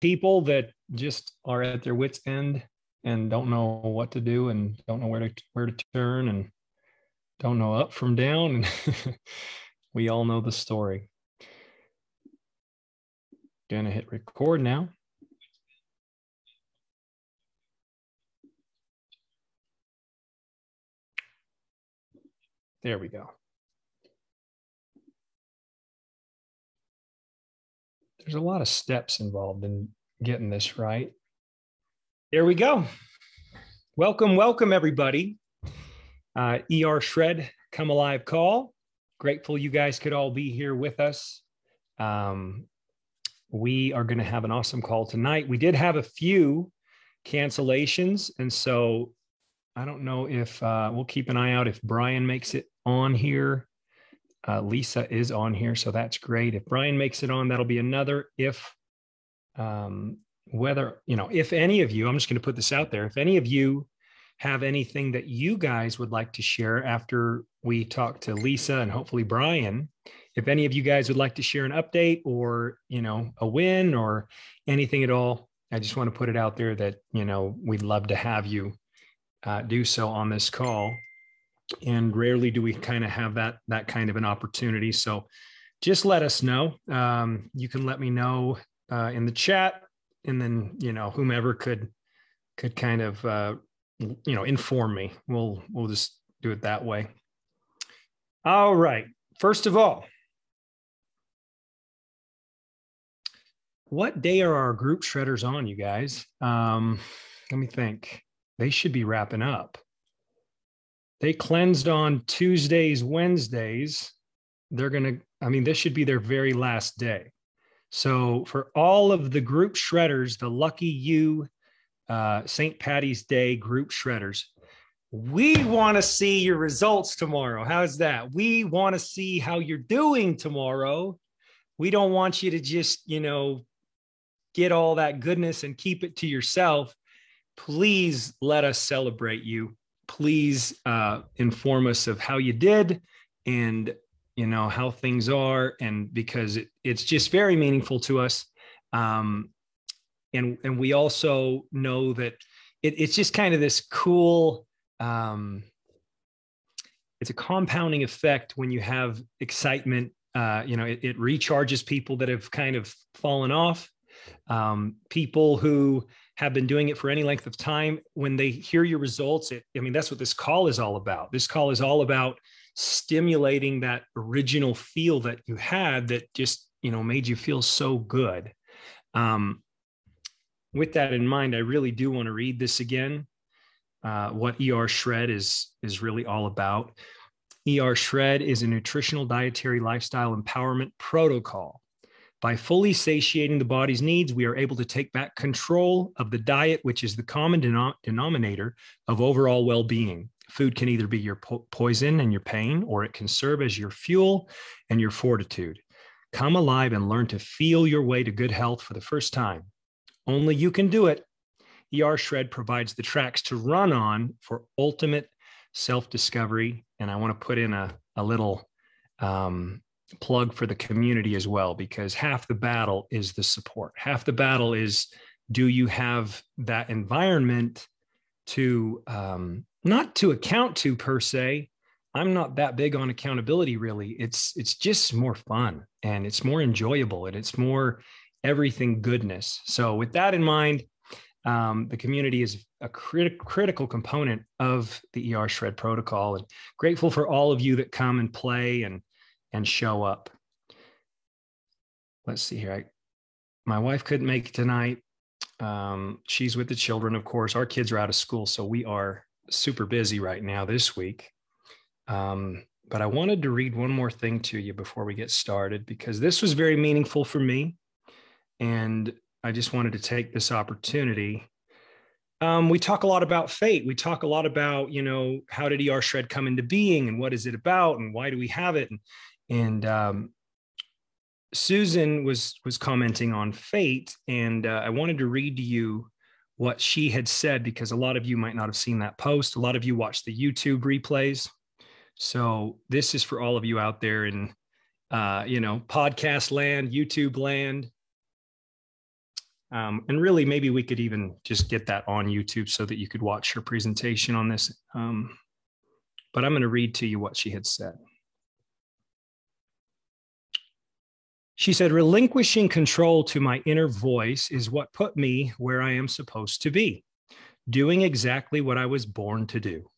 people that just are at their wits end and don't know what to do and don't know where to where to turn and don't know up from down. And we all know the story. Gonna hit record now. There we go there's a lot of steps involved in getting this right. There we go. Welcome, welcome, everybody. Uh, ER Shred Come Alive call. Grateful you guys could all be here with us. Um, we are going to have an awesome call tonight. We did have a few cancellations. And so I don't know if uh, we'll keep an eye out if Brian makes it on here uh, Lisa is on here, so that's great. If Brian makes it on, that'll be another. If um, whether you know, if any of you, I'm just going to put this out there. If any of you have anything that you guys would like to share after we talk to Lisa and hopefully Brian, if any of you guys would like to share an update or you know a win or anything at all, I just want to put it out there that you know we'd love to have you uh, do so on this call and rarely do we kind of have that that kind of an opportunity. So just let us know. Um, you can let me know uh, in the chat and then you know whomever could could kind of uh, you know inform me. We'll we'll just do it that way. All right. First of all what day are our group shredders on you guys? Um, let me think. They should be wrapping up they cleansed on Tuesdays, Wednesdays. They're going to, I mean, this should be their very last day. So for all of the group shredders, the lucky you uh, St. Patty's Day group shredders, we want to see your results tomorrow. How's that? We want to see how you're doing tomorrow. We don't want you to just, you know, get all that goodness and keep it to yourself. Please let us celebrate you please uh, inform us of how you did and you know how things are and because it, it's just very meaningful to us. Um, and and we also know that it, it's just kind of this cool um, it's a compounding effect when you have excitement. Uh, you know it, it recharges people that have kind of fallen off. Um, people who have been doing it for any length of time, when they hear your results, it, I mean, that's what this call is all about. This call is all about stimulating that original feel that you had that just, you know, made you feel so good. Um, with that in mind, I really do want to read this again. Uh, what ER Shred is is really all about. ER Shred is a nutritional dietary lifestyle empowerment protocol by fully satiating the body's needs, we are able to take back control of the diet, which is the common denom- denominator of overall well being. Food can either be your po- poison and your pain, or it can serve as your fuel and your fortitude. Come alive and learn to feel your way to good health for the first time. Only you can do it. ER Shred provides the tracks to run on for ultimate self discovery. And I want to put in a, a little um, plug for the community as well, because half the battle is the support. Half the battle is do you have that environment to um, not to account to per se. I'm not that big on accountability really. It's it's just more fun and it's more enjoyable and it's more everything goodness. So with that in mind, um, the community is a crit- critical component of the ER Shred protocol, and grateful for all of you that come and play and and show up. Let's see here. I, my wife couldn't make it tonight. Um, she's with the children, of course. Our kids are out of school, so we are super busy right now this week. Um, but I wanted to read one more thing to you before we get started because this was very meaningful for me. And I just wanted to take this opportunity. Um, we talk a lot about fate. We talk a lot about, you know, how did ER Shred come into being and what is it about and why do we have it? And and um, Susan was was commenting on fate, and uh, I wanted to read to you what she had said because a lot of you might not have seen that post. A lot of you watched the YouTube replays, so this is for all of you out there in uh, you know podcast land, YouTube land. Um, and really, maybe we could even just get that on YouTube so that you could watch her presentation on this. Um, but I'm going to read to you what she had said. She said, relinquishing control to my inner voice is what put me where I am supposed to be, doing exactly what I was born to do.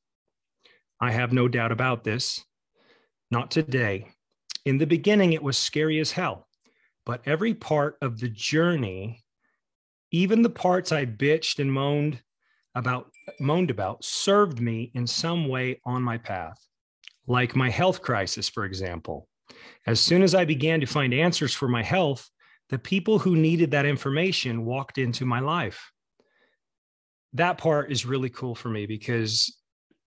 I have no doubt about this. Not today. In the beginning, it was scary as hell, but every part of the journey, even the parts I bitched and moaned about, moaned about, served me in some way on my path. Like my health crisis, for example. As soon as I began to find answers for my health, the people who needed that information walked into my life. That part is really cool for me because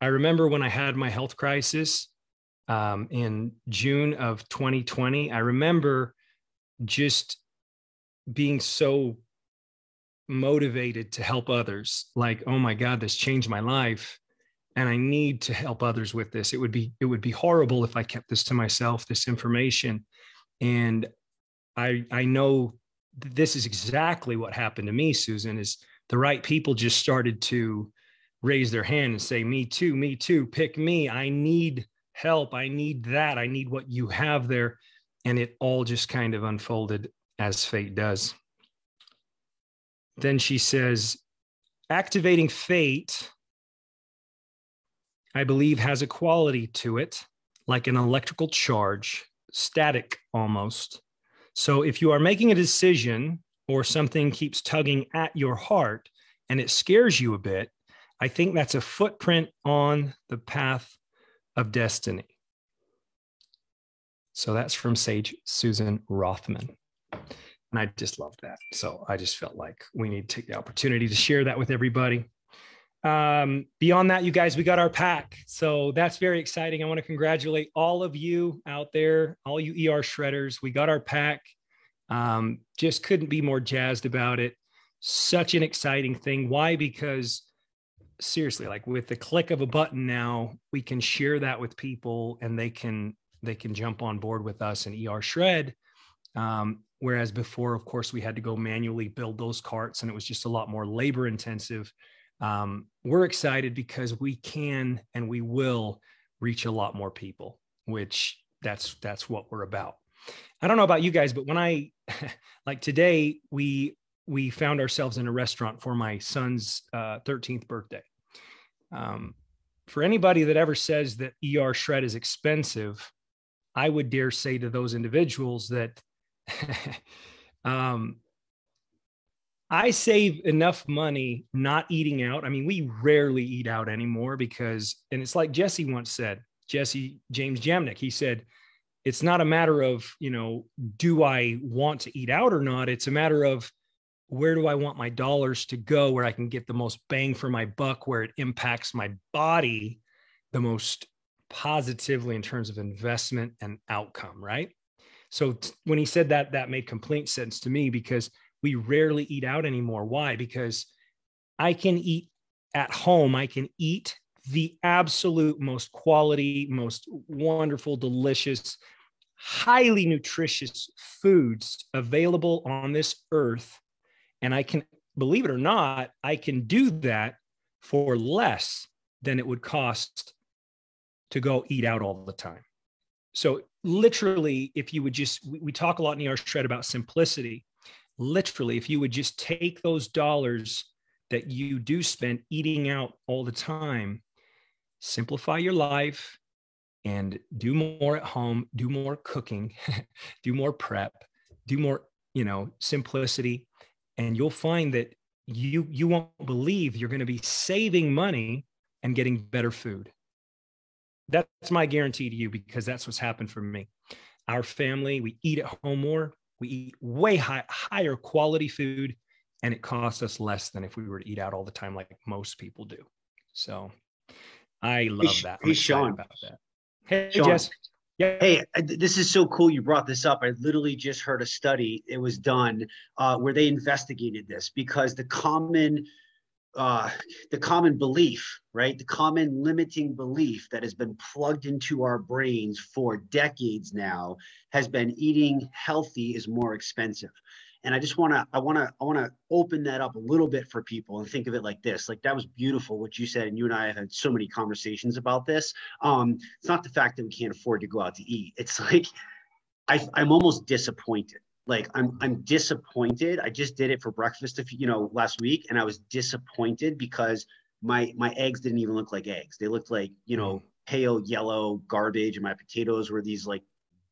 I remember when I had my health crisis um, in June of 2020. I remember just being so motivated to help others like oh my god this changed my life and i need to help others with this. It would be it would be horrible if i kept this to myself this information. And i i know this is exactly what happened to me susan is the right people just started to raise their hand and say me too me too pick me. I need help. I need that. I need what you have there. And it all just kind of unfolded as fate does. Then she says activating fate I believe, has a quality to it, like an electrical charge, static almost. So if you are making a decision or something keeps tugging at your heart and it scares you a bit, I think that's a footprint on the path of destiny. So that's from Sage Susan Rothman. And I just love that. So I just felt like we need to take the opportunity to share that with everybody um, beyond that, you guys, we got our pack. So that's very exciting. I want to congratulate all of you out there, all you ER shredders. We got our pack. Um, just couldn't be more jazzed about it. Such an exciting thing. Why? Because seriously, like with the click of a button now, we can share that with people and they can they can jump on board with us and ER shred. Um, whereas before, of course, we had to go manually build those carts and it was just a lot more labor intensive um, we're excited because we can and we will reach a lot more people which that's that's what we're about. I don't know about you guys but when i like today we we found ourselves in a restaurant for my son's uh, 13th birthday. Um, for anybody that ever says that er shred is expensive i would dare say to those individuals that um, I save enough money not eating out. I mean, we rarely eat out anymore because, and it's like Jesse once said, Jesse James Jamnick, he said, it's not a matter of, you know, do I want to eat out or not? It's a matter of where do I want my dollars to go where I can get the most bang for my buck, where it impacts my body the most positively in terms of investment and outcome, right? So t- when he said that, that made complete sense to me because we rarely eat out anymore. Why? Because I can eat at home, I can eat the absolute most quality, most wonderful, delicious, highly nutritious foods available on this earth. And I can, believe it or not, I can do that for less than it would cost to go eat out all the time. So, literally, if you would just, we, talk a lot in ER Shred about simplicity literally, if you would just take those dollars that you do spend eating out all the time, simplify your life and do more at home, do more cooking, do more prep, do more, you know, simplicity. And you'll find that you you won't believe you're going to be saving money and getting better food. That's my guarantee to you because that's what's happened for me. Our family, we eat at home more. We eat way high, higher quality food, and it costs us less than if we were to eat out all the time, like most people do. So I love hey, that. Hey, Sean. About that. Hey, Sean. Jess. Yeah. Hey, this is so cool you brought this up. I literally just heard a study. It was done uh, where they investigated this because the common uh, the common belief, right? The common limiting belief that has been plugged into our brains for decades now has been eating healthy is more expensive. And I just want to, I want to, I want to open that up a little bit for people and think of it like this. Like that was beautiful what you said, and you and I have had so many conversations about this. Um, it's not the fact that we can't afford to go out to eat. It's like I, I'm almost disappointed. Like I'm, I'm disappointed. I just did it for breakfast, if you know, last week, and I was disappointed because my my eggs didn't even look like eggs. They looked like you know mm. pale yellow garbage, and my potatoes were these like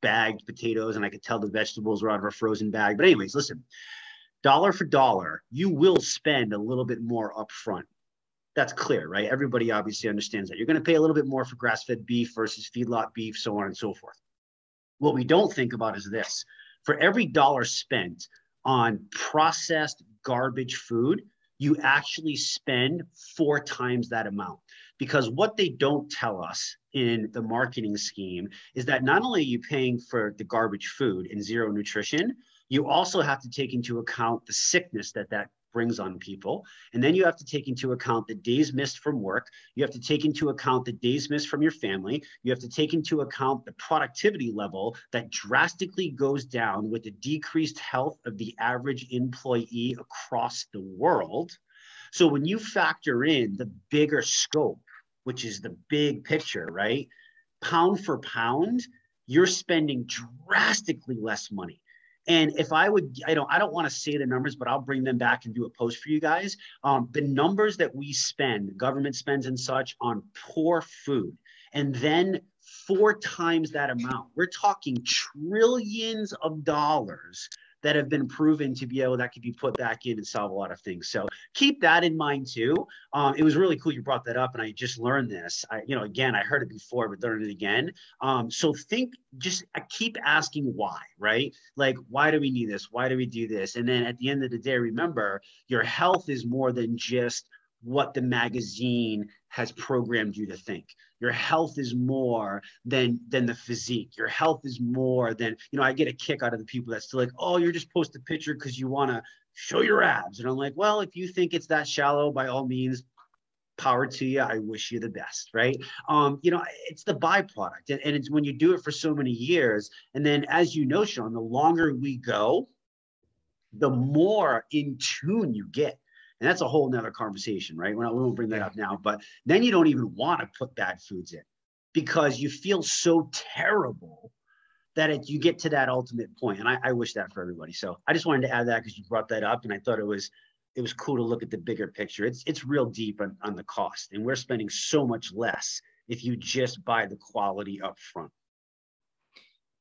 bagged potatoes, and I could tell the vegetables were out of a frozen bag. But anyways, listen, dollar for dollar, you will spend a little bit more upfront. That's clear, right? Everybody obviously understands that. You're going to pay a little bit more for grass-fed beef versus feedlot beef, so on and so forth. What we don't think about is this: for every dollar spent on processed garbage food, you actually spend four times that amount. Because what they don't tell us in the marketing scheme is that not only are you paying for the garbage food and zero nutrition, you also have to take into account the sickness that that brings on people. And then you have to take into account the days missed from work. You have to take into account the days missed from your family. You have to take into account the productivity level that drastically goes down with the decreased health of the average employee across the world. So when you factor in the bigger scope, which is the big picture, right? Pound for pound, you're spending drastically less money. And if I would, I don't, I don't want to say the numbers, but I'll bring them back and do a post for you guys. Um, the numbers that we spend, government spends and such on poor food, and then four times that amount. We're talking trillions of dollars that have been proven to be able that could be put back in and solve a lot of things. So keep that in mind too. Um, it was really cool you brought that up, and I just learned this. I, you know, again, I heard it before, but learned it again. Um, so think, just I keep asking why, right? Like, why do we need this? Why do we do this? And then at the end of the day, remember your health is more than just what the magazine has programmed you to think. Your health is more than than the physique. Your health is more than you know i get a kick out of the people that still like oh you're just post a picture because you want to show your abs. And i'm like well if you think it's that shallow by all means power to you. I wish you the best right? Um you know it's the byproduct and, and it's when you do it for so many years and then as you know sean the longer we go the more in tune you get and that's a whole nother conversation, right? We're not, we won't bring that up now, but then you don't even want to put bad foods in because you feel so terrible that it, you get to that ultimate point. And I, I wish that for everybody. So I just wanted to add that because you brought that up and I thought it was, it was cool to look at the bigger picture. It's, it's real deep on, on the cost and we're spending so much less if you just buy the quality up front.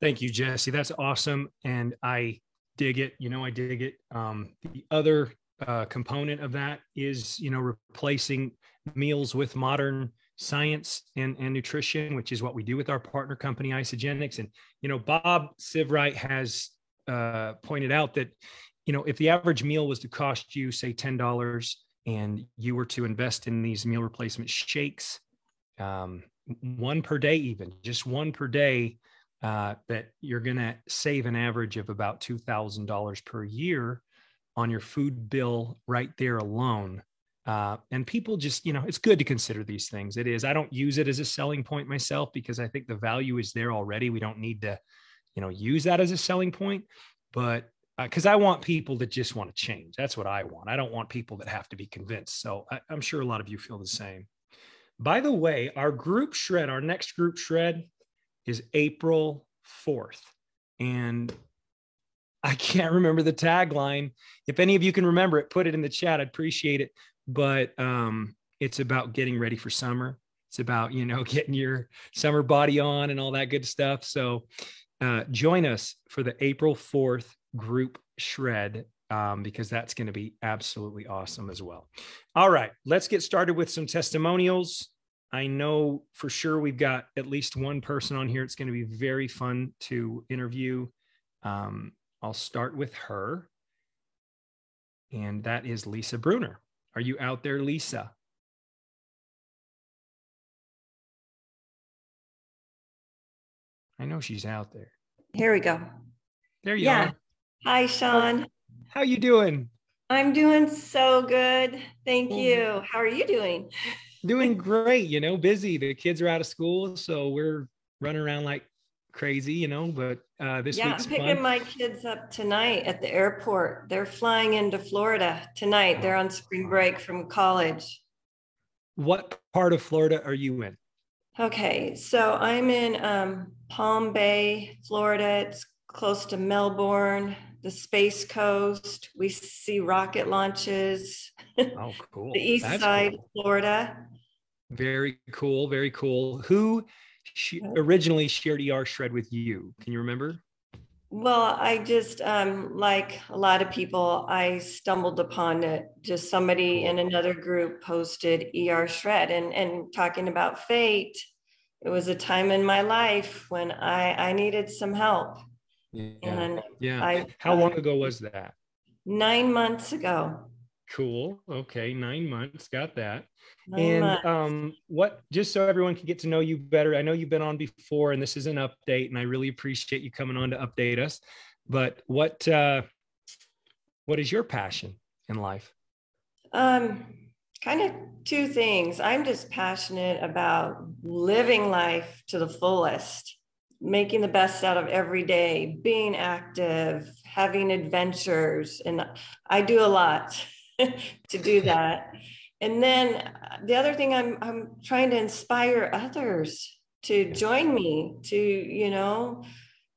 Thank you, Jesse. That's awesome. And I dig it. You know, I dig it. Um, the other uh, component of that is you know replacing meals with modern science and, and nutrition which is what we do with our partner company Isagenix. And you know bob sivwright has uh, pointed out that you know if the average meal was to cost you say $10 and you were to invest in these meal replacement shakes um, one per day even just one per day uh, that you're going to save an average of about $2000 per year on your food bill right there alone. Uh, and people just, you know, it's good to consider these things. It is. I don't use it as a selling point myself because I think the value is there already. We don't need to, you know, use that as a selling point. But because uh, I want people that just want to change. That's what I want. I don't want people that have to be convinced. So I, I'm sure a lot of you feel the same. By the way, our group shred, our next group shred is April 4th. And I can't remember the tagline. If any of you can remember it, put it in the chat. I'd appreciate it. But um, it's about getting ready for summer. It's about, you know, getting your summer body on and all that good stuff. So uh, join us for the April 4th group shred um, because that's going to be absolutely awesome as well. All right, let's get started with some testimonials. I know for sure we've got at least one person on here. It's going to be very fun to interview. Um, I'll start with her. And that is Lisa Bruner. Are you out there, Lisa? I know she's out there. Here we go. There you yeah. are. Hi, Sean. How you doing? I'm doing so good. Thank you. How are you doing? Doing great. You know, busy. The kids are out of school, so we're running around like crazy, you know, but uh, this yeah, I'm picking fun. my kids up tonight at the airport. They're flying into Florida tonight. They're on spring break from college. What part of Florida are you in? Okay, so I'm in um, Palm Bay, Florida. It's close to Melbourne, the Space Coast. We see rocket launches. Oh, cool. the east That's side, cool. Florida. Very cool. Very cool. Who she originally shared ER Shred with you? Can you remember? Well, I just, um, like a lot of people, I stumbled upon it. Just somebody in another group posted ER Shred and, and talking about fate. It was a time in my life when I, I needed some help. Yeah. And Yeah. I- How long ago was that? nine months ago, Cool. Okay. Nine months. Got that. nine and months. um, what, just so everyone can get to know you better, I know you've been on before and this is an update, and I really appreciate you coming on to update us. But what, uh, what is your passion in life? Um, kind of two things. I'm just passionate about living life to the fullest, making the best out of every day, being active, having adventures, and I do a lot to do that. And then the other thing I'm I'm trying to inspire others to join me to, you know,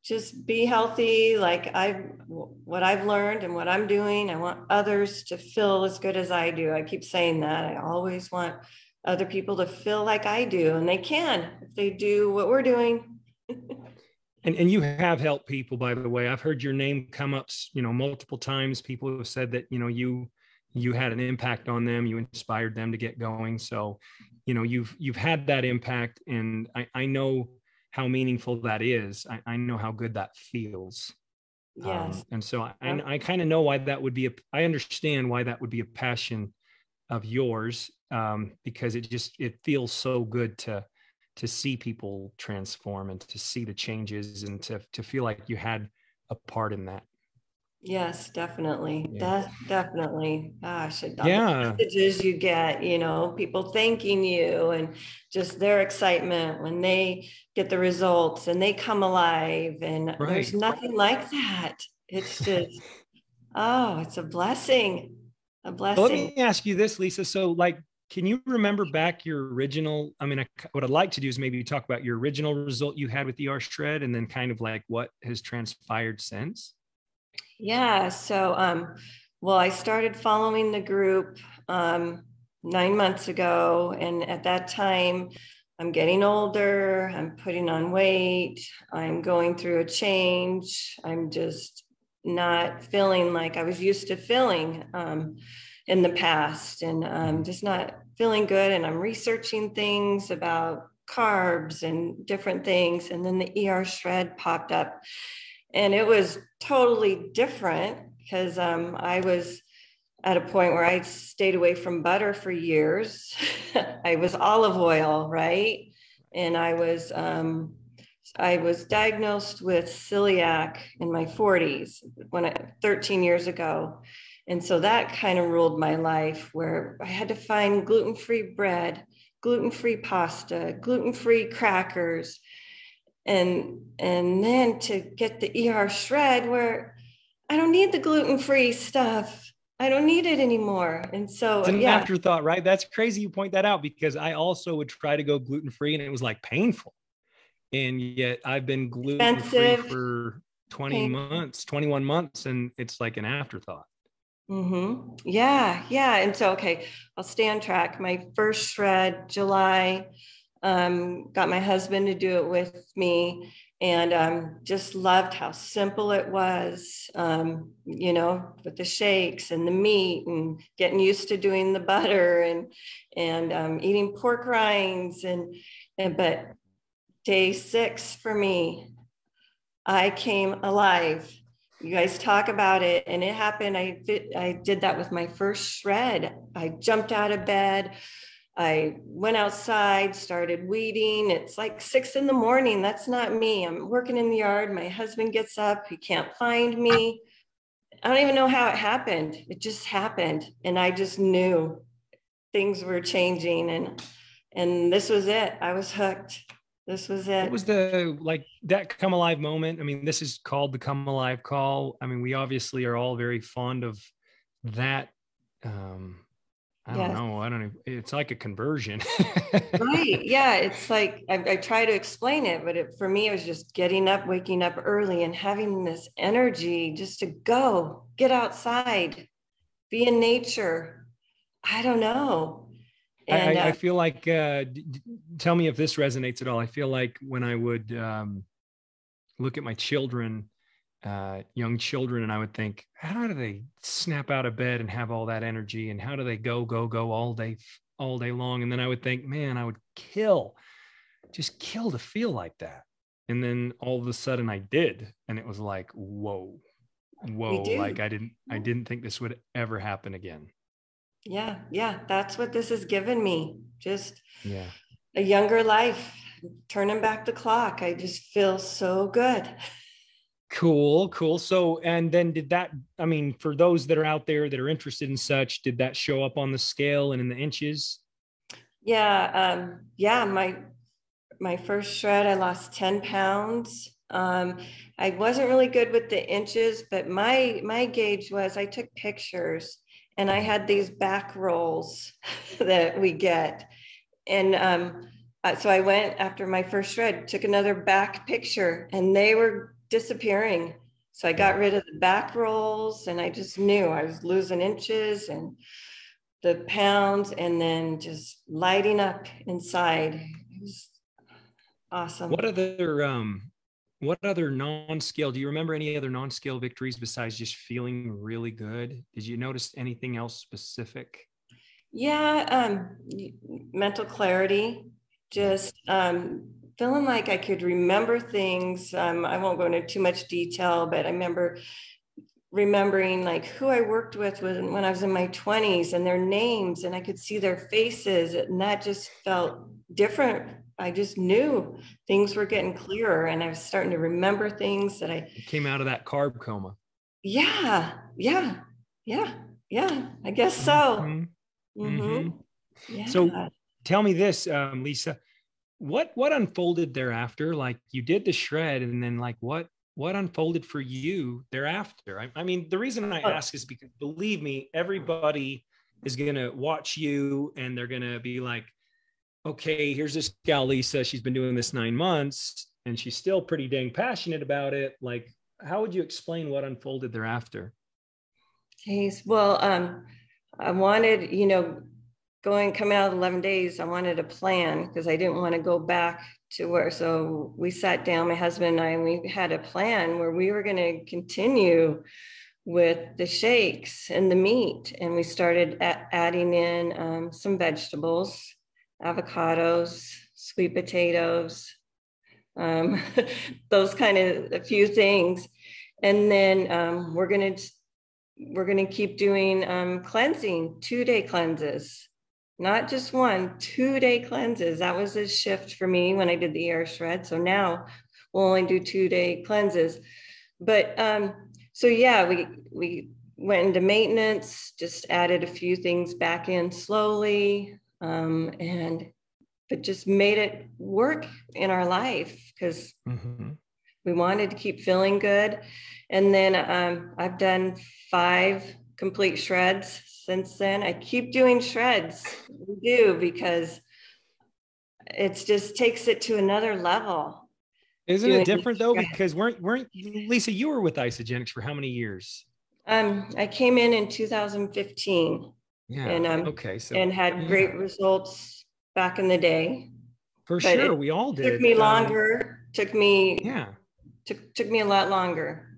just be healthy like i've what i've learned and what i'm doing i want others to feel as good as i do i keep saying that i always want other people to feel like i do and they can if they do what we're doing And, and you have helped people, by the way. I've heard your name come up, you know, multiple times. People have said that, you know, you you had an impact on them, you inspired them to get going. So, you know, you've you've had that impact, and I, I know how meaningful that is. I, I know how good that feels. Um, yes and so I, Yeah. I kind of know why that would be a, I understand why that would be a passion of yours um, because it just, it feels so good to, to see people transform and to see the changes and to, to feel like you had a part in that. Yes definitely Yeah. De- definitely gosh all the Yeah. messages you get you know people thanking you and just their excitement when they get the results and they come alive and there's nothing like that it's just oh it's a blessing a blessing let me ask you this, Lisa. So like, can you remember back your original, I mean, I, what I'd like to do is maybe talk about your original result you had with ER Shred and then kind of like what has transpired since. Yeah. So, um, well, I started following the group um, nine months ago. And at that time, I'm getting older, I'm putting on weight, I'm going through a change. I'm just not feeling like I was used to feeling um, in the past, and I'm just not feeling good. And I'm researching things about carbs and different things. And then the ER shred popped up and it was totally different because um, I was at a point where I stayed away from butter for years. I was olive oil, right? And I was um, I was diagnosed with celiac in my 40s when I 13 years ago. And so that kind of ruled my life where I had to find gluten-free bread, gluten-free pasta, gluten-free crackers, and and then to get the ER shred where I don't need the gluten-free stuff. I don't need it anymore. And so It's an yeah, afterthought, right? That's crazy you point that out because I also would try to go gluten free and it was like painful. And yet I've been gluten free for 20 Painful. months, 21 months, and it's like an afterthought. Mm-hmm. Yeah, yeah. And so, okay, I'll stay on track. My first shred, July, um, got my husband to do it with me and um, just loved how simple it was, um, you know, with the shakes and the meat and getting used to doing the butter and, and um, eating pork rinds. And, and, but day six for me, I came alive. You guys talk about it and it happened. I i did that with my first shred. I jumped out of bed i went outside started weeding. It's like six in the morning. That's not me. I'm working in the yard. My husband gets up. He can't find me. I don't even know how it happened. It just happened. And i just knew things were changing and and this was it. I was hooked. This was it. What was the like that come alive moment? I mean, this is called the come alive call. I mean, we obviously are all very fond of that. Um, I don't know. I don't know. It's like a conversion. right. Yeah. It's like I, I, try to explain it, but it, for me, it was just getting up, waking up early and having this energy just to go, get outside, be in nature. I don't know. And, I, I, uh, feel like, uh, d- tell me if this resonates at all. I feel like when I would um, look at my children, uh, young children, and I would think, how do they snap out of bed and have all that energy? And how do they go, go, go all day, all day long? And then I would think, man, I would kill, just kill to feel like that. And then all of a sudden I did. And it was like, whoa, whoa, like I didn't, I didn't think this would ever happen again yeah yeah that's what this has given me just yeah a younger life turning back the clock i just feel so good cool cool. So and then did that i mean for those that are out there that are interested in such did that show up on the scale and in the inches? Yeah um yeah my my first shred i lost 10 pounds. Um, I wasn't really good with the inches, but my my gauge was I took pictures and I had these back rolls that we get. And um, so I went after my first shred, took another back picture, and they were disappearing. So I got rid of the back rolls, and I just knew I was losing inches and the pounds, and then just lighting up inside. It was awesome. What other um, what other non-scale do you remember any other non-scale victories besides just feeling really good did you notice anything else specific yeah um, mental clarity just um, feeling like i could remember things um, i won't go into too much detail but i remember remembering like who i worked with when, when i was in my 20s and their names and i could see their faces and that just felt different I just knew things were getting clearer and I was starting to remember things that I came out of that carb coma. Yeah, yeah, yeah, yeah. I guess so. Mm-hmm. Mm-hmm. mm-hmm. Yeah. So tell me this, um, Lisa, what what unfolded thereafter? Like you did the shred, and then like what what unfolded for you thereafter? I, I mean, the reason I ask is because believe me, everybody is gonna watch you and they're gonna be like, okay, here's this gal, Lisa. She's been doing this nine months and she's still pretty dang passionate about it. Like, how would you explain what unfolded thereafter? Okay, well, um, I wanted, you know, going coming out of 11 days, I wanted a plan because I didn't want to go back to where. So we sat down, my husband and I, and we had a plan where we were going to continue with the shakes and the meat. And we started adding in um, some vegetables avocados, sweet potatoes, um, those kind of a few things. And then um, we're gonna we're gonna keep doing um, cleansing, two day cleanses, not just one, two day cleanses. That was a shift for me when I did the air shred. So now we'll only do two day cleanses. But um, so yeah, we we went into maintenance, just added a few things back in slowly, um, and but just made it work in our life because mm-hmm. we wanted to keep feeling good. And then um, I've done five complete shreds since then. I keep doing shreds, we do because it just takes it to another level. Isn't it different though? Because weren't weren't Lisa? You were with Isagenix for how many years? Um, I came in in 2015. Yeah. And um, okay. So and had yeah. great results back in the day. For but sure, we all did. Took me um, longer. Um, took me. Yeah. Took took me a lot longer.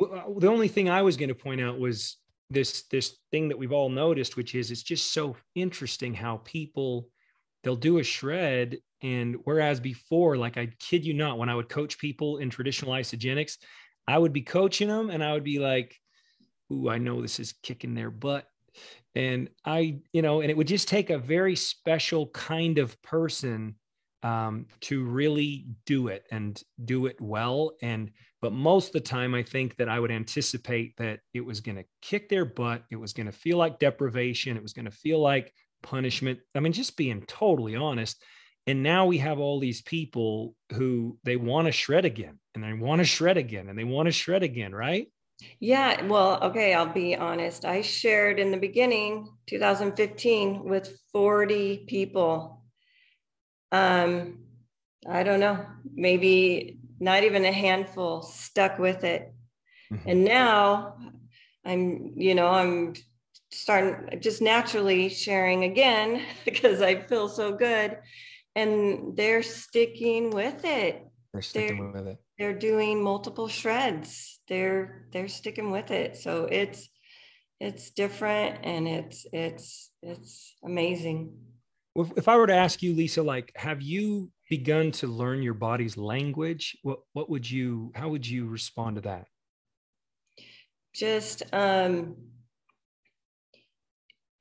Uh, the only thing I was going to point out was this this thing that we've all noticed, which is it's just so interesting how people they'll do a shred and whereas before, like I kid you not, when I would coach people in traditional Isagenix I would be coaching them and I would be like, "Ooh, I know this is kicking their butt." and i you know and it would just take a very special kind of person um, to really do it and do it well. And but most of the time i think that i would anticipate that it was going to kick their butt. It was going to feel like deprivation. It was going to feel like punishment. I mean just being totally honest. And now we have all these people who they want to shred again and they want to shred again and they want to shred again right? Yeah well okay i'll be honest. I shared in the beginning 2015 with 40 people um i don't know maybe not even a handful stuck with it mm-hmm. and now i'm you know i'm starting just naturally sharing again because i feel so good and they're sticking with it. They're sticking they're, with it. They're doing multiple shreds. They're they're sticking with it. So it's it's different and it's it's it's amazing. If I were to ask you, Lisa, like, have you begun to learn your body's language? What what would you how would you respond to that? Just um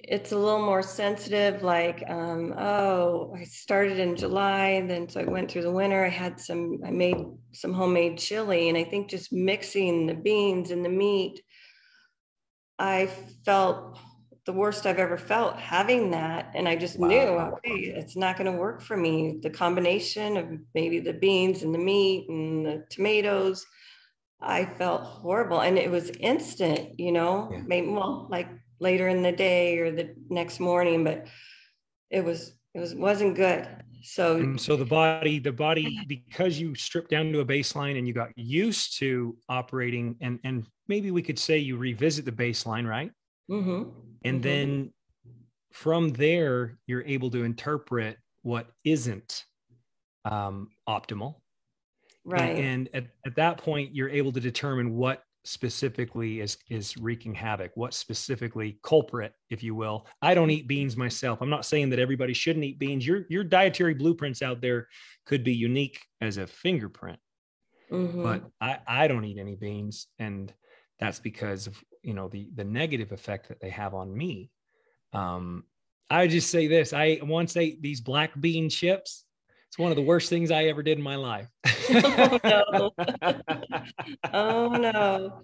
it's a little more sensitive like um, oh i started in july then so i went through the winter i had some i made some homemade chili and i think just mixing the beans and the meat i felt the worst i've ever felt having that and i just wow. knew okay it's not going to work for me the combination of maybe the beans and the meat and the tomatoes i felt horrible and it was instant you know yeah. maybe well like later in the day or the next morning, but it was it was wasn't good. So and so the body, the body, because you stripped down to a baseline and you got used to operating, and and maybe we could say you revisit the baseline, right? Mm-hmm. And mm-hmm. then from there, you're able to interpret what isn't um, optimal. Right. And, and at, at that point, you're able to determine what specifically is is wreaking havoc what specifically culprit if you will i don't eat beans myself i'm not saying that everybody shouldn't eat beans your your dietary blueprints out there could be unique as a fingerprint mm-hmm. but i i don't eat any beans and that's because of you know the the negative effect that they have on me um i just say this i once ate these black bean chips it's one of the worst things I ever did in my life. oh no. oh no.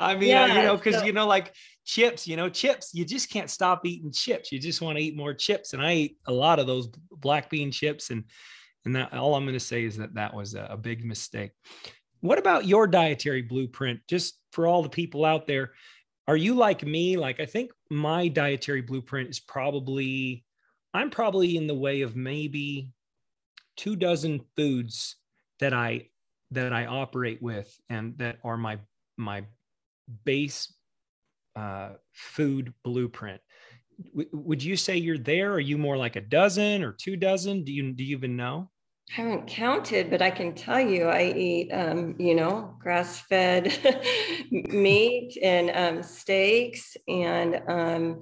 I mean, yeah, you know, because so- you know, like chips, you know, chips, you just can't stop eating chips. You just want to eat more chips. And I ate a lot of those black bean chips. And and that all I'm going to say is that that was a, a big mistake. What about your dietary blueprint? Just for all the people out there, are you like me? Like, I think my dietary blueprint is probably, I'm probably in the way of maybe two dozen foods that I that I operate with and that are my my base uh, food blueprint. W- would you say you're there? Are you more like a dozen or two dozen? Do you do you even know? I haven't counted, but I can tell you I eat, um, you know, grass fed meat and um, steaks and um,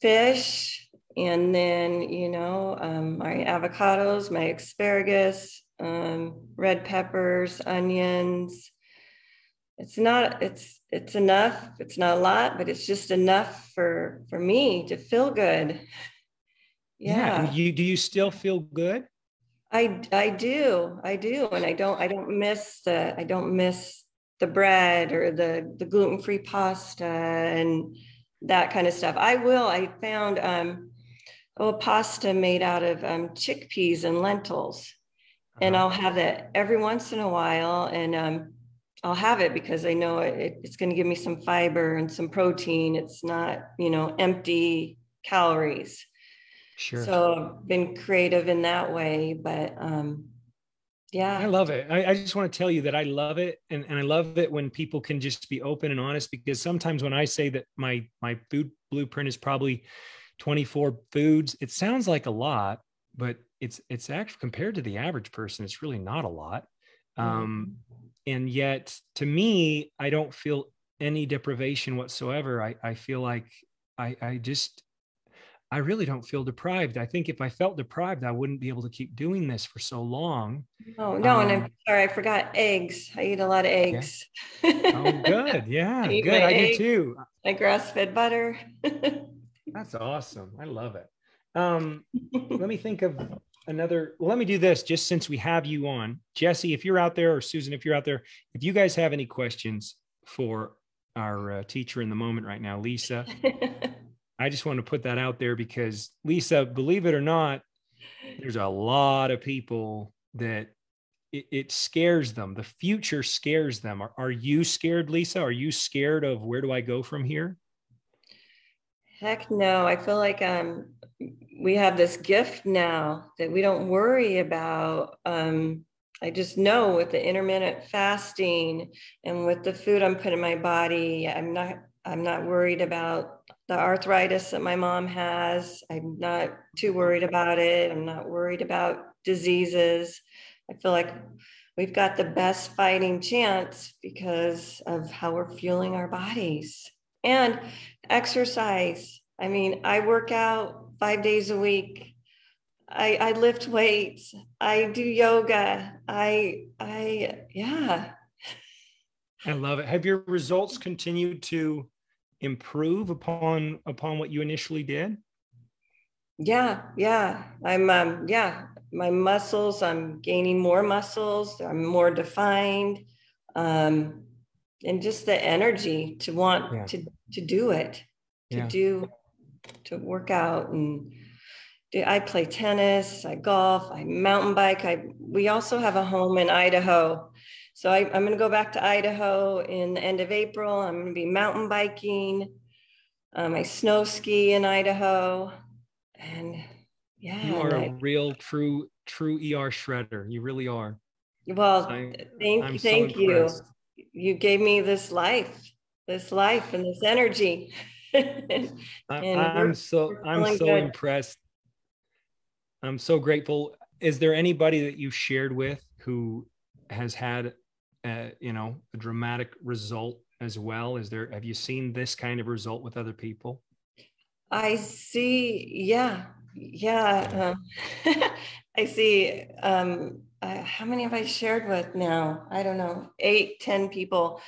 fish. And then you know um, my avocados my asparagus um, red peppers onions. It's not it's it's enough. It's not a lot but it's just enough for for me to feel good. Yeah, yeah. you do you still feel good i i do i do and i don't i don't miss the i don't miss the bread or the the gluten-free pasta and that kind of stuff i will i found um oh, pasta made out of um, chickpeas and lentils. Uh-huh. And I'll have that every once in a while. And um, I'll have it because I know it, it's going to give me some fiber and some protein. It's not, you know, empty calories. Sure. So I've been creative in that way. But um, yeah. I love it. I, I, just want to tell you that I love it. And, and I love it when people can just be open and honest because sometimes when I say that my my food blueprint is probably 24 foods. It sounds like a lot, but it's it's actually compared to the average person, it's really not a lot. Um, mm-hmm. and yet to me, I don't feel any deprivation whatsoever. I, I feel like I, I just I really don't feel deprived. I think if I felt deprived, I wouldn't be able to keep doing this for so long. Oh no, um, and I'm um, sorry, I forgot eggs. I eat a lot of eggs. Yeah. Oh, good. Yeah, I good. I eggs, do too. My grass-fed butter. That's awesome. I love it. Um, let me think of another. Let me do this just since we have you on. Jesse, if you're out there, or Susan, if you're out there, if you guys have any questions for our uh, teacher in the moment right now, Lisa, I just want to put that out there because Lisa, believe it or not, there's a lot of people that it, it, scares them. The future scares them. Are, are you scared, Lisa? Are you scared of where do I go from here? Heck no. I feel like um, we have this gift now that we don't worry about. Um, I just know with the intermittent fasting and with the food I'm putting in my body, I'm not I'm not worried about the arthritis that my mom has. I'm not too worried about it. I'm not worried about diseases. I feel like we've got the best fighting chance because of how we're fueling our bodies and exercise. I mean, I work out five days a week. I, I lift weights. I do yoga. I, I, yeah. I love it. Have your results continued to improve upon upon what you initially did? Yeah, yeah. I'm um yeah, my muscles, I'm gaining more muscles, I'm more defined. Um and just the energy to want yeah. to to do it, to yeah. do to work out and do I play tennis, I golf, I mountain bike. I we also have a home in Idaho so I, am going to go back to Idaho in the end of April. I'm going to be mountain biking. Um, I snow ski in Idaho, and yeah, you are I, a real, true, true ER shredder. You really are. Well, I, thank I'm thank so you. You gave me this life, this life, and this energy. and I'm so I'm so good. impressed. I'm so grateful. Is there anybody that you shared with who has had uh, you know a dramatic result as well? Is there have you seen this kind of result with other people? I see yeah yeah uh, i see um uh, how many have i shared with now? I don't know eight ten people.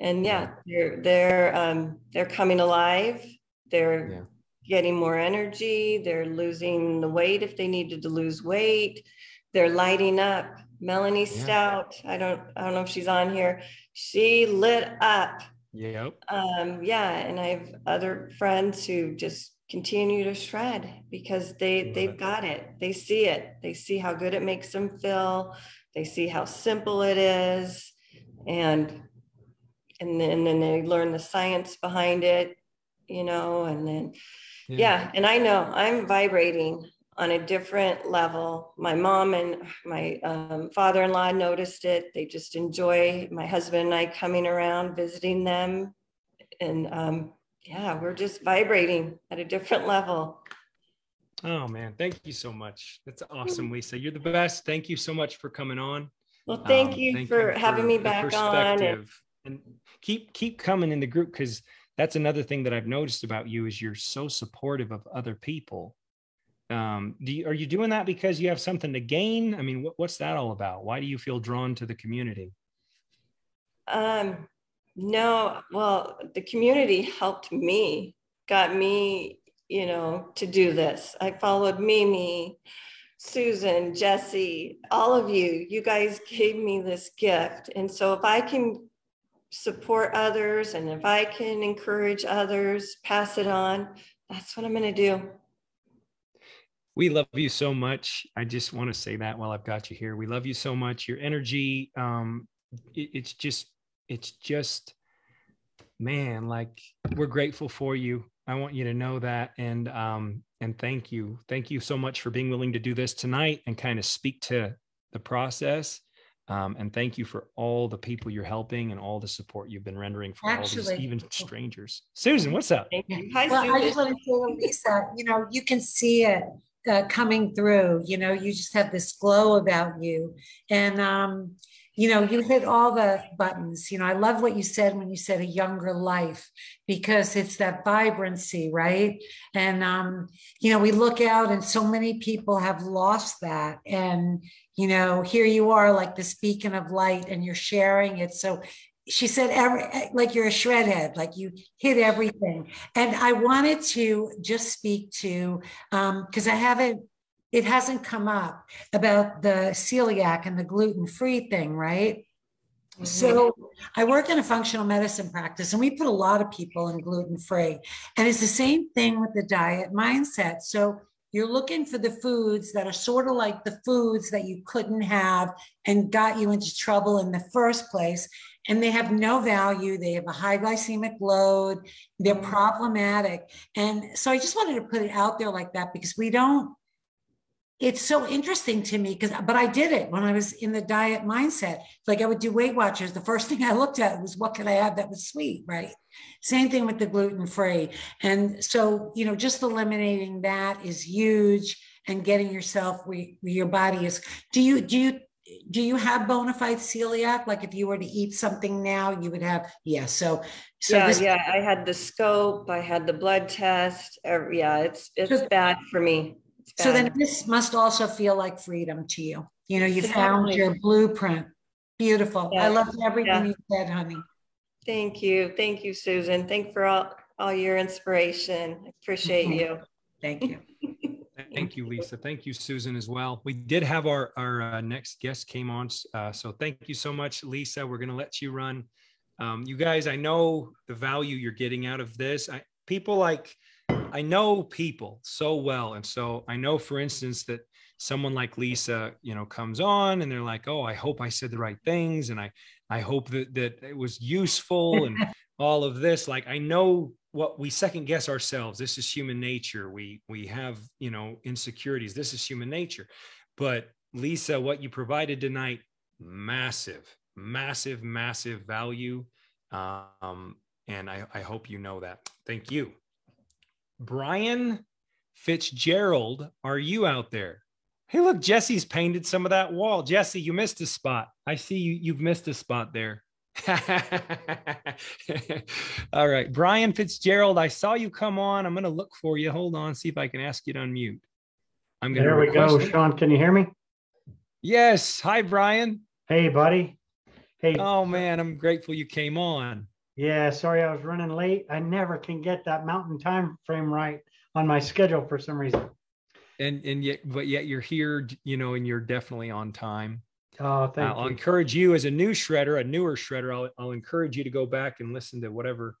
And yeah. they're they're um they're coming alive. They're yeah. getting more energy. They're losing the weight if they needed to lose weight. They're lighting up Melanie yeah. Stout. I don't I don't know if she's on here. She lit up. Yep. Um, yeah, and I have other friends who just continue to shred because they they've got it. They see it. They see how good it makes them feel. They see how simple it is, and and then, and then they learn the science behind it, you know. And then yeah, yeah and I know I'm vibrating on a different level. My mom and my um, father in law noticed it. They just enjoy my husband and I coming around, visiting them. And um, yeah, we're just vibrating at a different level. Oh, man. Thank you so much. That's awesome, Lisa. You're the best. Thank you so much for coming on. Well, thank um, you thank for you having for me back on. And, and keep keep coming in the group because that's another thing that I've noticed about you is you're so supportive of other people um, do you, are you doing that because you have something to gain? I mean, what, what's that all about? Why do you feel drawn to the community? Um, no, well, the community helped me, got me, you know, to do this. I followed Mimi, Susan, Jesse, all of you. You guys gave me this gift. And so if I can support others and if I can encourage others, pass it on, that's what I'm going to do we love you so much. I just want to say that while I've got you here. We love you so much. Your energy, um, it, it's just, it's just, man, like we're grateful for you. I want you to know that. And, um, and thank you. Thank you so much for being willing to do this tonight and kind of speak to the process. Um, and thank you for all the people you're helping and all the support you've been rendering for Actually, all these even strangers. Susan, what's up? Hi, well, Susan. I just want to say Lisa, you know, you can see it uh, coming through. You know, you just have this glow about you. And, um, you know, you hit all the buttons. You know, I love what you said when you said a younger life because it's that vibrancy, right? And, um, you know, we look out and so many people have lost that. And, you know, here you are like this beacon of light and you're sharing it. So she said every like you're a shredhead like you hit everything and i wanted to just speak to um because i haven't it hasn't come up about the celiac and the gluten-free thing right mm-hmm. so i work in a functional medicine practice and we put a lot of people in gluten-free and it's the same thing with the diet mindset so you're looking for the foods that are sort of like the foods that you couldn't have and got you into trouble in the first place. And they have no value. They have a high glycemic load. They're mm-hmm. problematic. And so I just wanted to put it out there like that because we don't it's so interesting to me because but i did it when i was in the diet mindset like i would do weight watchers the first thing i looked at was what could i have that was sweet right same thing with the gluten free and so you know just eliminating that is huge and getting yourself where, where your body is do you do you do you have bona fide celiac like if you were to eat something now you would have yeah so so yeah this, yeah i had the scope i had the blood test yeah it's it's so, bad for me so then this must also feel like freedom to you. You know, you found your blueprint. Beautiful. Yeah. I love everything yeah. you said, honey. Thank you. Thank you, Susan. Thank for all, all your inspiration. I appreciate mm-hmm. you. Thank you. Thank you, Lisa. Thank you, Susan, as well. We did have our, our uh, next guest came on. Uh, so thank you so much, Lisa. We're going to let you run. Um, you guys, I know the value you're getting out of this. I, people like I know people so well. And so I know, for instance, that someone like Lisa, you know, comes on and they're like, oh, I hope I said the right things. And I, I hope that, that it was useful and all of this. Like, I know what we second guess ourselves. This is human nature. We, we have, you know, insecurities. This is human nature. But Lisa, what you provided tonight, massive, massive, massive value. Um, and I, I hope you know that. Thank you. Brian Fitzgerald, are you out there? Hey, look, Jesse's painted some of that wall. Jesse, you missed a spot. I see you, you've missed a spot there. All right. Brian Fitzgerald, I saw you come on. I'm going to look for you. Hold on, see if I can ask you to unmute. I'm going there we go. It. Sean, can you hear me? Yes. Hi, Brian. Hey, buddy. Hey. Oh, man. I'm grateful you came on. Yeah, sorry I was running late. I never can get that mountain time frame right on my schedule for some reason. And and yet, but yet you're here, you know, and you're definitely on time. Oh, thank uh, you. I'll encourage you as a new shredder, a newer shredder. I'll I'll encourage you to go back and listen to whatever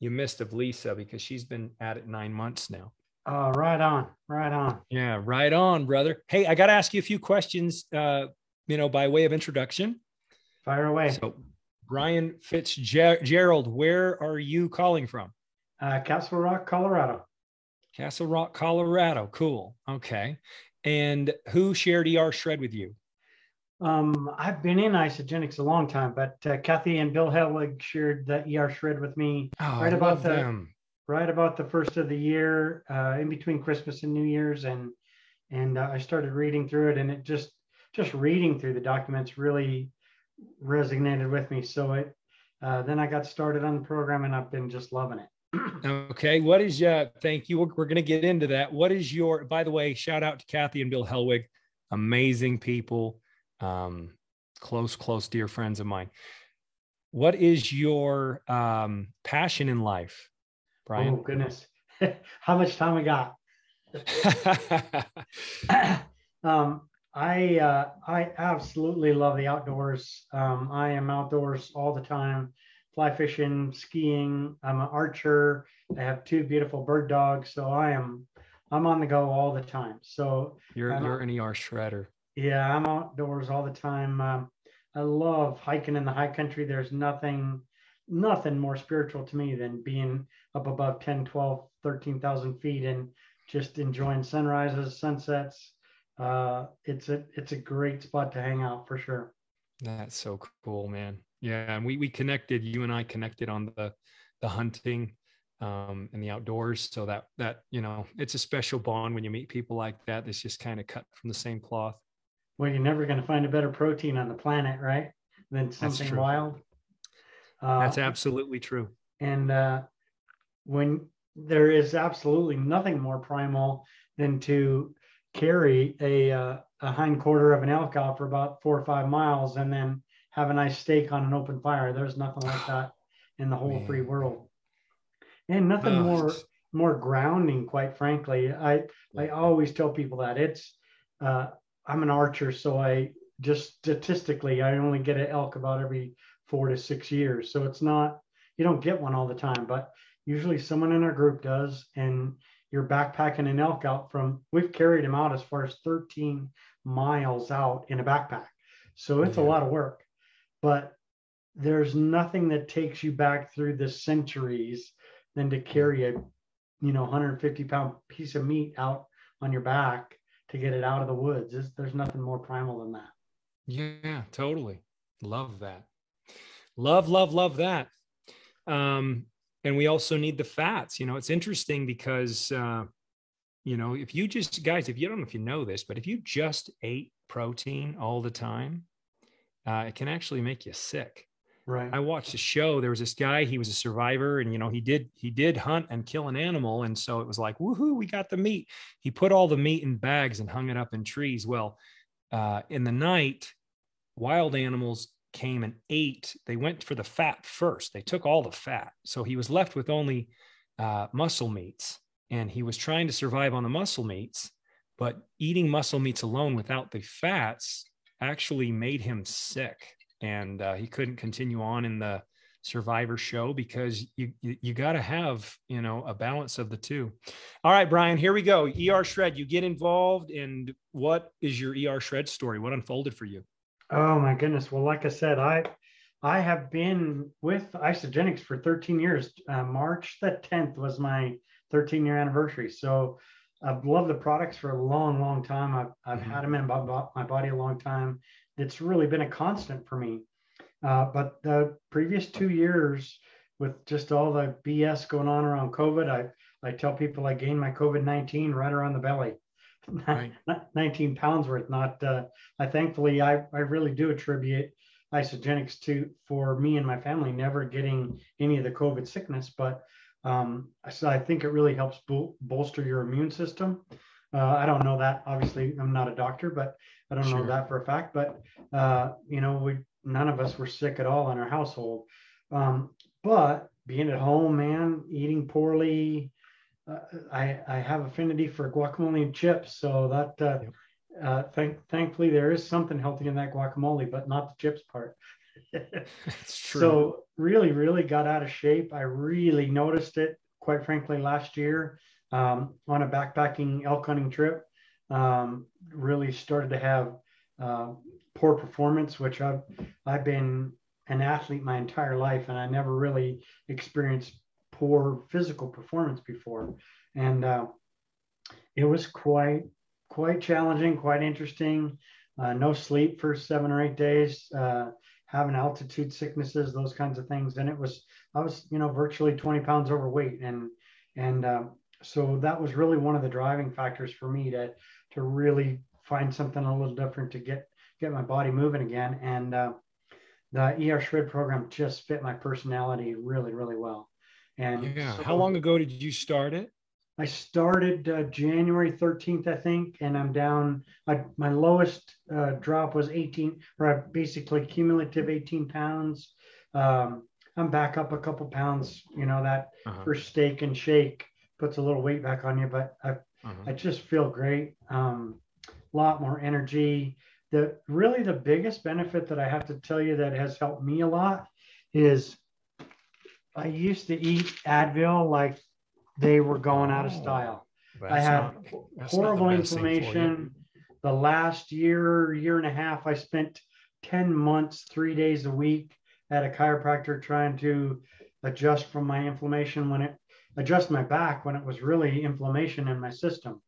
you missed of Lisa because she's been at it nine months now. Oh, right on, right on. Yeah, right on, brother. Hey, I got to ask you a few questions. Uh, you know, by way of introduction. Fire away. So, Brian Fitzgerald, where are you calling from? Uh, Castle Rock, Colorado. Castle Rock, Colorado. Cool. Okay. And who shared ER Shred with you? Um, I've been in Isagenix a long time, but uh, Kathy and Bill Helwig shared the ER Shred with me oh, right about the them. right about the first of the year, uh, in between Christmas and New Year's, and and uh, I started reading through it, and it just just reading through the documents really resonated with me. So it uh, then I got started on the program, and I've been just loving it. okay, what is your Thank you. We're, we're going to get into that. What is your? By the way, shout out to Kathy and Bill Helwig, amazing people, um, close, close, dear friends of mine. What is your um, passion in life, Brian? Oh goodness, how much time we got? um, I uh, I absolutely love the outdoors. Um, I am outdoors all the time, fly fishing, skiing. I'm an archer. I have two beautiful bird dogs, so I am I'm on the go all the time. So you're I'm, you're an ER shredder. Yeah, I'm outdoors all the time. Um, I love hiking in the high country. There's nothing nothing more spiritual to me than being up above 10, 12, 13,000 feet and just enjoying sunrises, sunsets uh, it's a it's a great spot to hang out for sure. That's so cool, man. Yeah, and we we connected. You and I connected on the the hunting um, and the outdoors. So that that you know, it's a special bond when you meet people like that. That's just kind of cut from the same cloth. Well, you're never going to find a better protein on the planet, right? Than something wild. Uh, That's absolutely true. And uh, when there is absolutely nothing more primal than to carry a, uh, a hind quarter of an elk out for about four or five miles and then have a nice steak on an open fire. There's nothing like that in the whole Man. free world. And nothing oh. more more grounding, quite frankly. I I always tell people that it's uh, I'm an archer, so I just statistically I only get an elk about every four to six years. So it's not you don't get one all the time, but usually someone in our group does, and you're backpacking an elk out from we've carried him out as far as 13 miles out in a backpack so it's yeah. a lot of work but there's nothing that takes you back through the centuries than to carry a you know 150 pound piece of meat out on your back to get it out of the woods. There's, there's nothing more primal than that. Yeah totally. Love that. Love love love that. Um and we also need the fats. You know it's interesting because uh you know if you just guys if you don't know if you know this but if you just ate protein all the time uh, it can actually make you sick right i watched a show there was this guy he was a survivor and you know he did he did hunt and kill an animal and so it was like woohoo we got the meat he put all the meat in bags and hung it up in trees well uh, in the night wild animals came and ate. They went for the fat first. They took all the fat. So he was left with only uh, muscle meats. And he was trying to survive on the muscle meats, but eating muscle meats alone without the fats actually made him sick. And uh, he couldn't continue on in the survivor show because you you, you got to have you know a balance of the two all right brian here we go er shred you get involved and what is your er shred story what unfolded for you Oh my goodness. Well, like I said, I I have been with Isagenix for 13 years. Uh, March the 10th was my 13 year anniversary. So I've loved the products for a long, long time. I've, I've mm-hmm. had them in my body a long time. It's really been a constant for me. Uh, but the previous two years, with just all the BS going on around COVID, I, I tell people I gained my COVID 19 right around the belly right. 19 pounds worth. Not, uh, I thankfully, I, I really do attribute Isagenix to for me and my family never getting any of the COVID sickness, but um, so I think it really helps bol- bolster your immune system. Uh, I don't know that. Obviously, I'm not a doctor, but I don't sure. know that for a fact. But uh, you know, we none of us were sick at all in our household. Um, but being at home, man, eating poorly, uh, I, I have affinity for guacamole and chips, so that uh, yep. uh, thank, thankfully there is something healthy in that guacamole, but not the chips part. That's true. So really, really got out of shape. I really noticed it, quite frankly, last year um, on a backpacking elk hunting trip. Um, really started to have uh, poor performance, which I've I've been an athlete my entire life, and I never really experienced poor physical performance before, and uh, it was quite quite challenging, quite interesting. Uh, no sleep for seven or eight days, uh, having altitude sicknesses, those kinds of things. And it was I was you know virtually 20 pounds overweight, and and uh, so that was really one of the driving factors for me to to really find something a little different to get get my body moving again. And uh, the ER Shred program just fit my personality really, really well. And yeah, so how long ago did you start it? I started uh, January 13th, I think, and I'm down. I, my lowest uh, drop was 18, or basically cumulative 18 pounds. Um, I'm back up a couple pounds. You know that uh-huh. first steak and shake puts a little weight back on you, but I uh-huh. I just feel great. Um, a lot more energy. The really the biggest benefit that I have to tell you that has helped me a lot is I used to eat Advil like they were going out of oh, style. I had not, horrible inflammation. The last year, year and a half, I spent 10 months, three days a week at a chiropractor trying to adjust from my inflammation when it adjust my back when it was really inflammation in my system.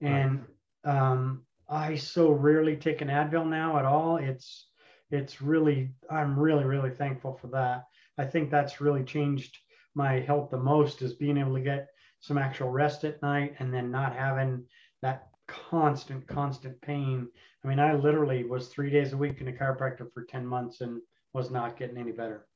And um, I so rarely take an Advil now at all. It's it's really I'm really really thankful for that. I think that's really changed my health the most is being able to get some actual rest at night and then not having that constant, constant pain. I mean, I literally was three days a week in a chiropractor for 10 months and was not getting any better.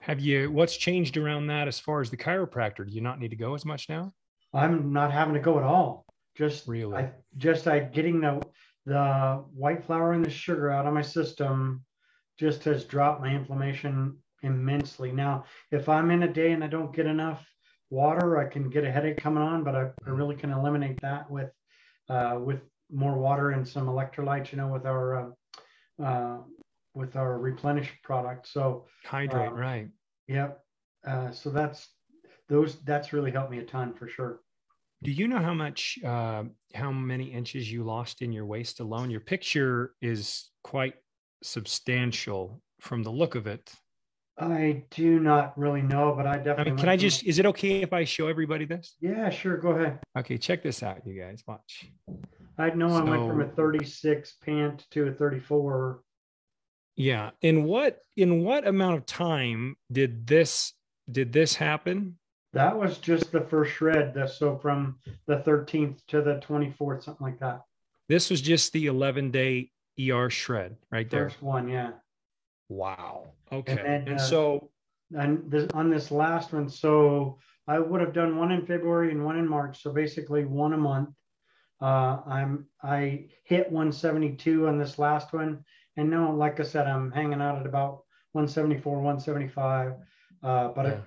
Have you, what's changed around that as far as the chiropractor? Do you not need to go as much now? I'm not having to go at all. Just really, I, just I getting the, the white flour and the sugar out of my system just has dropped my inflammation immensely. Now, if I'm in a day and I don't get enough water, I can get a headache coming on, but I, I really can eliminate that with uh, with more water and some electrolytes. You know, with our uh, uh, with our replenish product. So hydrate, uh, right? Yep. Uh, so that's those. That's really helped me a ton for sure. Do you know how much, uh, how many inches you lost in your waist alone? Your picture is quite substantial from the look of it. I do not really know, but I definitely. I mean, can I just, is it okay if I show everybody this? Yeah, sure. Go ahead. Okay, check this out, you guys. Watch. I know I went from a 36 pant to a 34. Yeah. In what in what amount of time did this did this happen? That was just the first shred. The, so from the 13th to the 24th, something like that. This was just the 11 day ER shred right there. First one, yeah. Wow. Okay. then, And, uh, so And this, on this last one, so I would have done one in February and one in March. So basically one a month. Uh, I'm I hit 172 on this last one, and now, like I said, I'm hanging out at about 174, 175. Uh, but Yeah.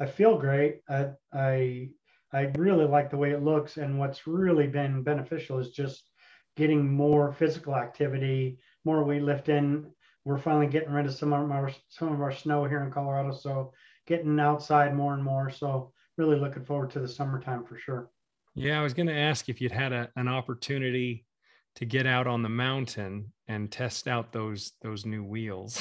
I, I feel great. I, I I really like the way it looks, and what's really been beneficial is just getting more physical activity, more weightlifting. We're finally getting rid of some of our some of our snow here in Colorado, so getting outside more and more. So really looking forward to the summertime for sure. yeah, I was gonna ask if you'd had a, an opportunity to get out on the mountain and test out those those new wheels.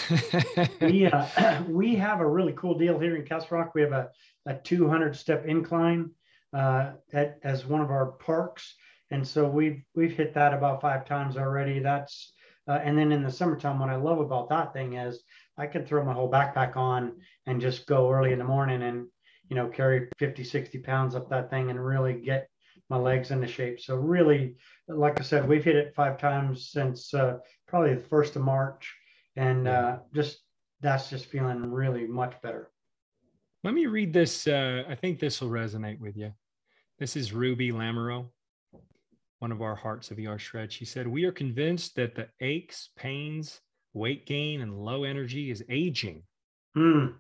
we uh, we have a really cool deal here in Castle Rock. We have a, a 200 step incline uh, at, as one of our parks, and so we've we've hit that about five times already. That's uh, and then in the summertime, what I love about that thing is I can throw my whole backpack on and just go early in the morning and you know carry 50 60 pounds up that thing and really get my legs into shape so really like i said we've hit it five times since uh, probably the first of march and uh, just that's just feeling really much better Let me read this. Uh, I think this will resonate with you. This is Ruby Lamoureux, one of our Hearts of ER Shred. She said, We are convinced that the aches, pains, weight gain, and low energy is aging, Hmm.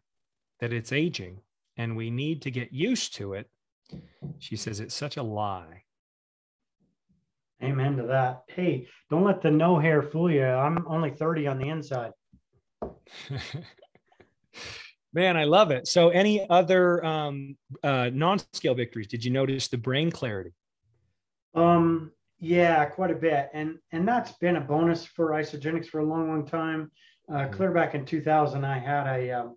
that it's aging, and we need to get used to it. She says, It's such a lie. amen to that hey don't let the no hair fool you i'm only 30 on the inside Man, I love it. So, any other um, uh, non scale victories? Did you notice the brain clarity? Um, yeah, quite a bit, and and that's been a bonus for Isagenix for a long, long time. Uh, clear back in 2000, I had a um,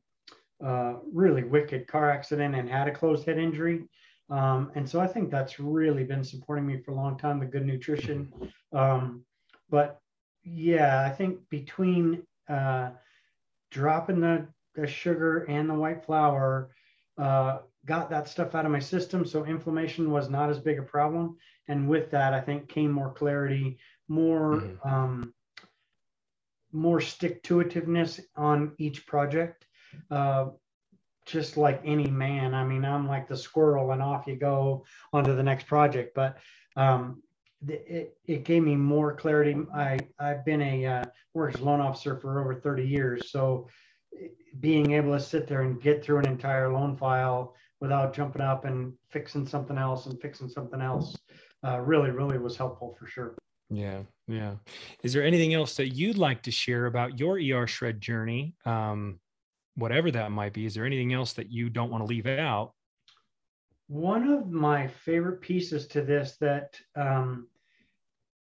uh, really wicked car accident and had a closed head injury, um, and so I think that's really been supporting me for a long time. The good nutrition, um, but yeah, I think between uh, dropping the, the sugar and the white flour, uh, got that stuff out of my system, so inflammation was not as big a problem and with that i think came more clarity more Mhm. um, more stick to itiveness on each project uh, just like any man i mean i'm like the squirrel and off you go onto the next project but um, it, it gave me more clarity i i've been a uh, works loan officer for over 30 years so being able to sit there and get through an entire loan file without jumping up and fixing something else and fixing something else uh, really, really was helpful for sure. Yeah, yeah. Is there anything else that you'd like to share about your ER shred journey? Um, whatever that might be. Is there anything else that you don't want to leave out? One of my favorite pieces to this that um,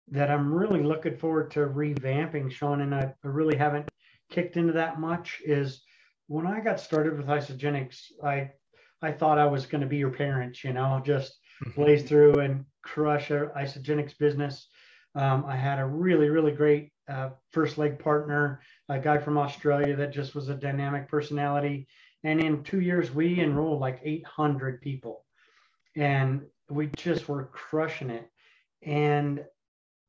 that I'm really looking forward to revamping, Sean, and I really haven't kicked into that much is when I got started with Isagenix, I I thought I was going to be your parents, you know, just blaze through and crush our Isagenix business. Um, I had a really, really great uh, first leg partner, a guy from Australia that just was a dynamic personality. And in two years, we enrolled like 800 people and we just were crushing it. And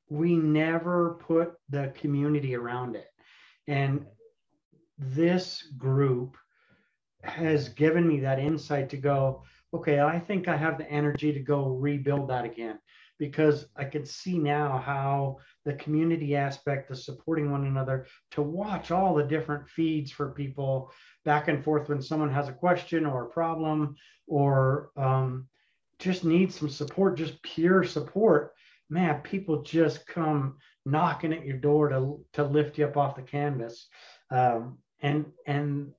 we never put the community around it. And this group has given me that insight to go, okay, I think I have the energy to go rebuild that again because I can see now how the community aspect, the supporting one another, to watch all the different feeds for people back and forth when someone has a question or a problem or um, just needs some support, just pure support. Man, people just come knocking at your door to, to lift you up off the canvas. Um, and, and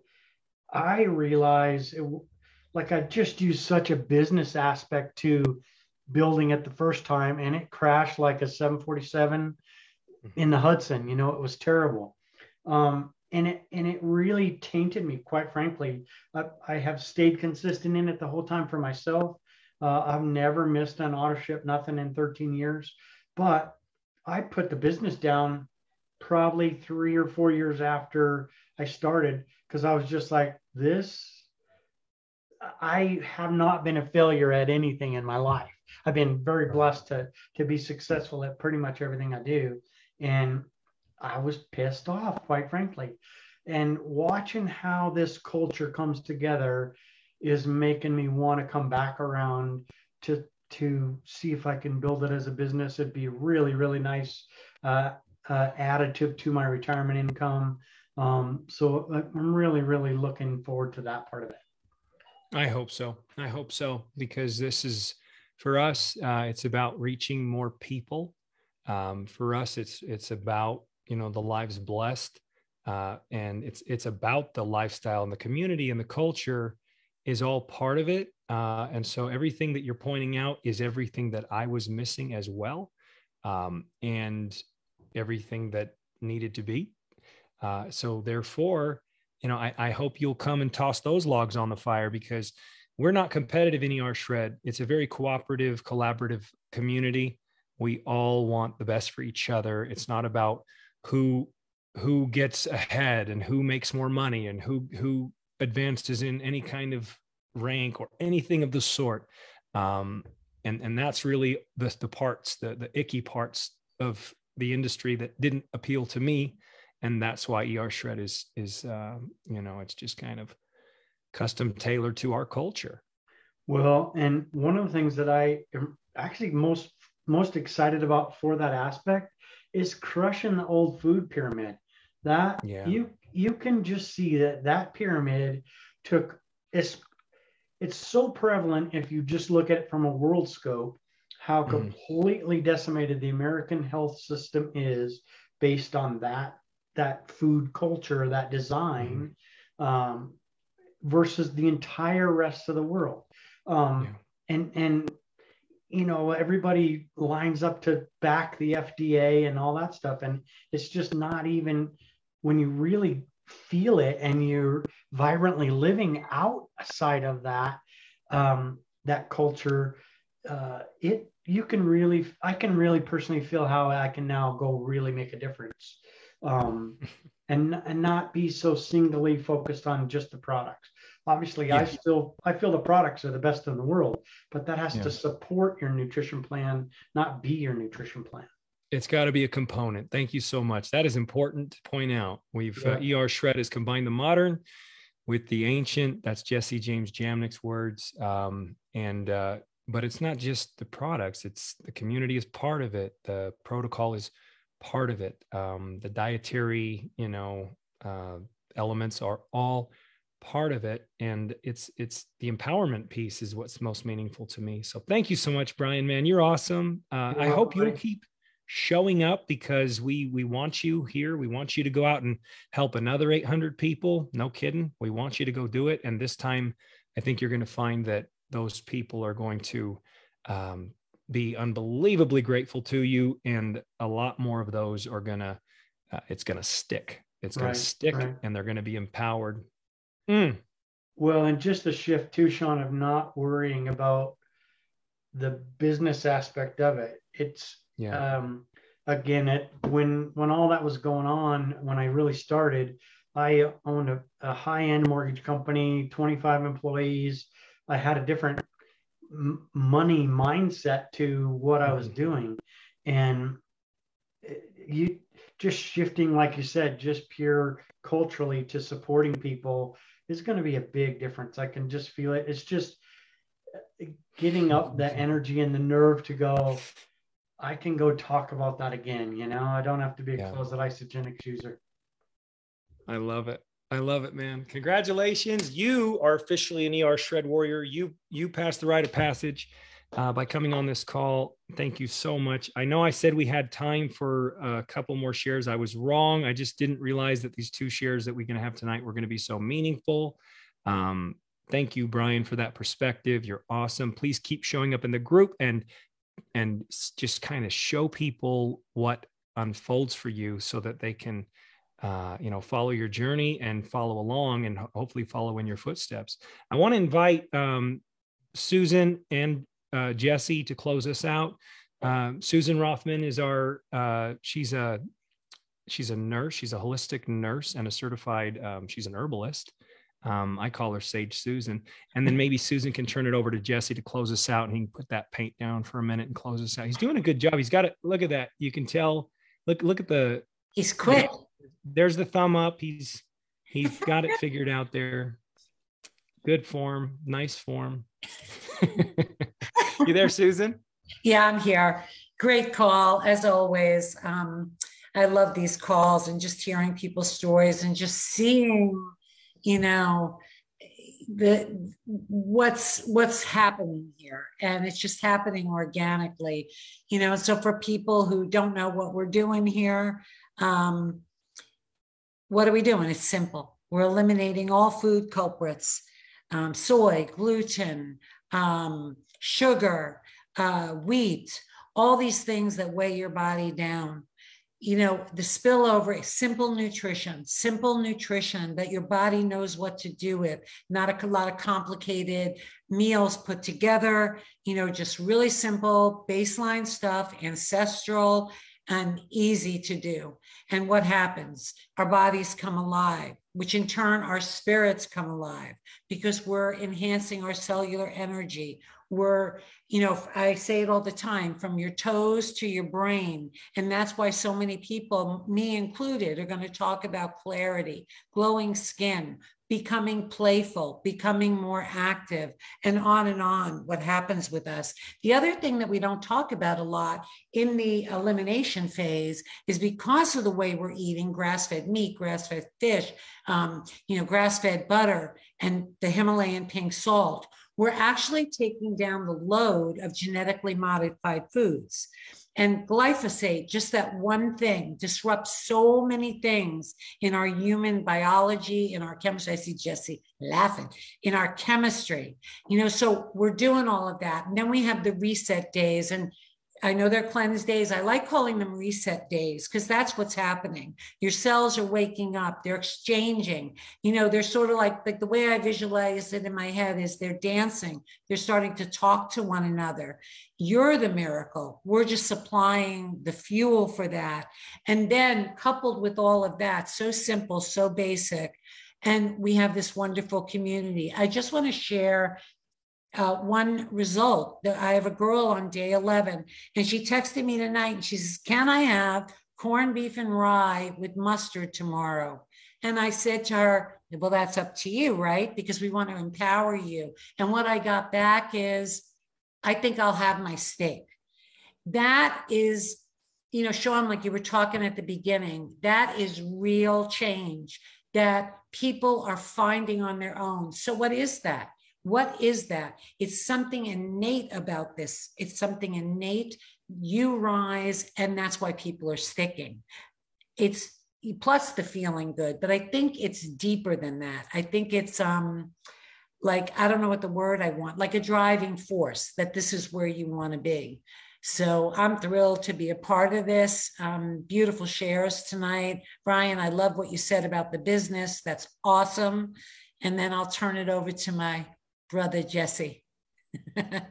I realize it, like I just use such a business aspect to building it the first time and it crashed like a 747 Mm-hmm. in the Hudson. You know, it was terrible. Um, and it and it really tainted me, quite frankly. I, I have stayed consistent in it the whole time for myself. Uh, I've never missed an auto ship, nothing in 13 years. But I put the business down probably three or four years after I started because I was just like, this. I have not been a failure at anything in my life. I've been very blessed to to be successful at pretty much everything I do, and I was pissed off, quite frankly. And watching how this culture comes together is making me want to come back around to to see if I can build it as a business. It'd be really really nice uh, uh, additive to my retirement income. Um, so I'm really really looking forward to that part of it. I hope so. I hope so because this is for us. Uh, it's about reaching more people. Um, for us, it's it's about you know the lives blessed, uh, and it's it's about the lifestyle and the community and the culture is all part of it. Uh, and so everything that you're pointing out is everything that I was missing as well, um, and everything that needed to be. Uh, so therefore, you know, I, I hope you'll come and toss those logs on the fire because we're not competitive in ER Shred. It's a very cooperative, collaborative community. We all want the best for each other. It's not about who who gets ahead and who makes more money and who who advances in any kind of rank or anything of the sort. Um, and and that's really the the parts, the the icky parts of the industry that didn't appeal to me and that's why ER Shred is is uh, you know it's just kind of custom tailored to our culture. Well, and one of the things that I am actually most most excited about for that aspect is crushing the old food pyramid. That Yeah. you you can just see that that pyramid took it's it's so prevalent if you just look at it from a world scope how Mhm. completely decimated the American health system is based on that that food culture that design um, versus the entire rest of the world. Um, Yeah. and and you know everybody lines up to back the fda and all that stuff. And it's just not even when you really feel it and you're vibrantly living outside of that um, that culture uh, it you can really i can really personally feel how i can now go really make a difference. Um, and and not be so singly focused on just the products obviously i still i feel the products are the best in the world but that has Yeah. to support your nutrition plan not be your nutrition plan It's got to be a component. Thank you so much. That is important to point out. We've uh, ER Shred has combined the modern with the ancient. That's Jesse James Jamnick's words. Um, and uh, but it's not just the products. It's the community is part of it. The protocol is part of it. Um, the dietary, you know, uh, elements are all part of it and it's it's the empowerment piece is what's most meaningful to me. So thank you so much brian man. You're awesome. Uh, You're i hope you'll keep showing up because we we want you here. We want you to go out and help another 800 people. No kidding. We want you to go do it. And this time i think you're going to find that those people are going to um, be unbelievably grateful to you and a lot more of those are going to uh, it's going to stick it's going Right, to stick right. and they're going to be empowered Mm, Well, and just the shift too, Sean, of not worrying about the business aspect of it. It's yeah um, again, it when when all that was going on, when I really started, I owned a, a high end mortgage company, 25 employees. I had a different m- money mindset to what I was Mhm. doing, and you just shifting, like you said, just pure culturally to supporting people is going to be a big difference. I can just feel it. It's just uh, getting up the energy and the nerve to go. I can go talk about that again. You know, I don't have to be a Yeah. closet isogenic user. I love it. I love it, man. Congratulations. You are officially an ER Shred Warrior. You you passed the rite of passage uh, by coming on this call. Thank you so much. I know I said we had time for a couple more shares. I was wrong. I just didn't realize that these two shares that we're going to have tonight were going to be so meaningful. Um, thank you, Brian, for that perspective. You're awesome. Please keep showing up in the group and and just kind of show people what unfolds for you so that they can uh, you know follow your journey and follow along and hopefully follow in your footsteps i want to invite um, susan and uh, jesse to close us out um, susan rothman is our uh, she's a she's a nurse she's a holistic nurse and a certified um, she's an herbalist um, I call her Sage Susan. And then maybe Susan can turn it over to Jesse to close us out and he can put that paint down for a minute and close us out. He's doing a good job. He's got it. Look at that. You can tell. Look, look at the he's quick. There's the thumb up. He's he's got it figured out there. Good form, nice form. you there, Susan? Yeah, I'm here. Great call as always. Um, I love these calls and just hearing people's stories and just seeing you know the what's what's happening here and it's just happening organically you know so for people who don't know what we're doing here um, what are we doing? It's simple. We're eliminating all food culprits um, soy gluten um, sugar uh, wheat all these things that weigh your body down. You know, the spillover, is simple nutrition, simple nutrition that your body knows what to do with, not a lot of complicated meals put together, you know, just really simple baseline stuff, ancestral and easy to do. And what happens? Our bodies come alive, which in turn our spirits come alive because we're enhancing our cellular energy we're you know i say it all the time from your toes to your brain and that's why so many people me included are going to talk about clarity glowing skin becoming playful becoming more active and on and on what happens with us the other thing that we don't talk about a lot in the elimination phase is because of the way we're eating grass-fed meat grass-fed fish um, you know grass-fed butter and the himalayan pink salt we're actually taking down the load of genetically modified foods. And glyphosate, just that one thing, disrupts so many things in our human biology, in our chemistry. I see Jesse laughing, in our chemistry. You know, so we're doing all of that. And then we have the reset days. And I know they're cleanse days. I like calling them reset days because that's what's happening. Your cells are waking up, they're exchanging. You know, they're sort of like, like the way I visualize it in my head is they're dancing, they're starting to talk to one another. You're the miracle. We're just supplying the fuel for that. And then coupled with all of that, so simple, so basic. And we have this wonderful community. I just want to share uh, one result that I have a girl on day 11 and she texted me tonight and she says, Can I have corned beef and rye with mustard tomorrow? And I said to her, Well, that's up to you, right? Because we want to empower you. And what I got back is, I think I'll have my steak. That is, you know, Sean, like you were talking at the beginning, that is real change that people are finding on their own. So, what is that? What is that? It's something innate about this. It's something innate. You rise, and that's why people are sticking. It's plus the feeling good, but I think it's deeper than that. I think it's um like I don't know what the word I want, like a driving force that this is where you want to be. So I'm thrilled to be a part of this. Um, beautiful shares tonight. Brian, I love what you said about the business. That's awesome. And then I'll turn it over to my brother Jesse. that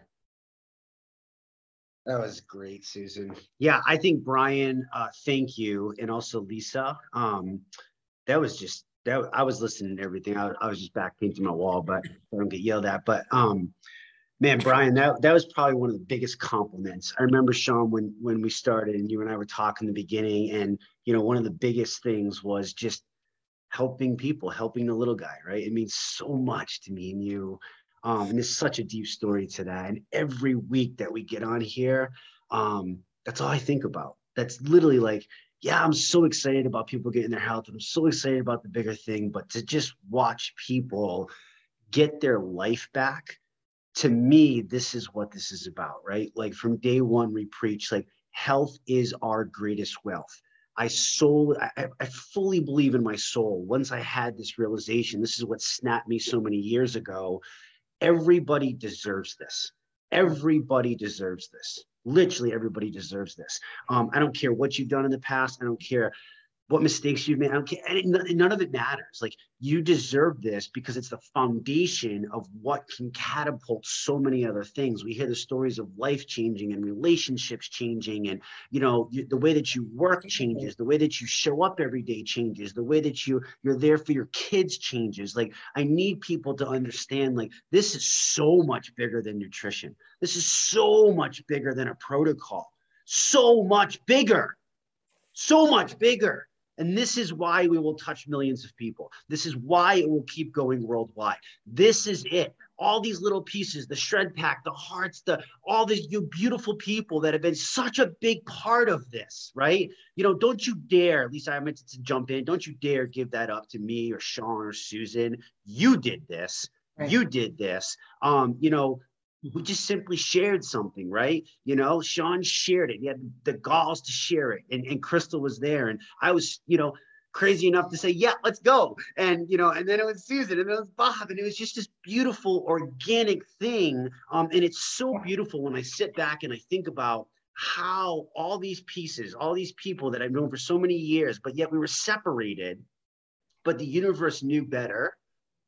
was great, Susan. Yeah, I think Brian, uh, thank you, and also Lisa. Um, that was just that. I was listening to everything. I, I was just back painting my wall, but I don't get yelled at. But um, man, Brian, that that was probably one of the biggest compliments. I remember Sean when when we started, and you and I were talking in the beginning, and you know, one of the biggest things was just helping people, helping the little guy, right? It means so much to me and you. Um, and there's such a deep story to that. And every week that we get on here, um, that's all I think about. That's literally like, yeah, I'm so excited about people getting their health. I'm so excited about the bigger thing, but to just watch people get their life back, to me, this is what this is about, right? Like from day one, we preach like health is our greatest wealth. I soul, I, I fully believe in my soul. Once I had this realization, this is what snapped me so many years ago. Everybody deserves this. Everybody deserves this. Literally, everybody deserves this. Um, I don't care what you've done in the past. I don't care what mistakes you've made. I don't care. And it, none of it matters. Like you deserve this because it's the foundation of what can catapult so many other things. We hear the stories of life changing and relationships changing, and you know you, the way that you work changes, the way that you show up every day changes, the way that you you're there for your kids changes. Like I need people to understand. Like this is so much bigger than nutrition. This is so much bigger than a protocol. So much bigger. So much bigger and this is why we will touch millions of people. This is why it will keep going worldwide. This is it. All these little pieces, the shred pack, the hearts, the all these you beautiful people that have been such a big part of this, right? You know, don't you dare, at least I meant to jump in, don't you dare give that up to me or Sean or Susan. You did this. Right. You did this. Um, you know, we just simply shared something, right? You know, Sean shared it. He had the galls to share it, and, and Crystal was there, and I was, you know, crazy enough to say, "Yeah, let's go." And you know, and then it was Susan, and then it was Bob, and it was just this beautiful organic thing. Um, and it's so beautiful when I sit back and I think about how all these pieces, all these people that I've known for so many years, but yet we were separated, but the universe knew better,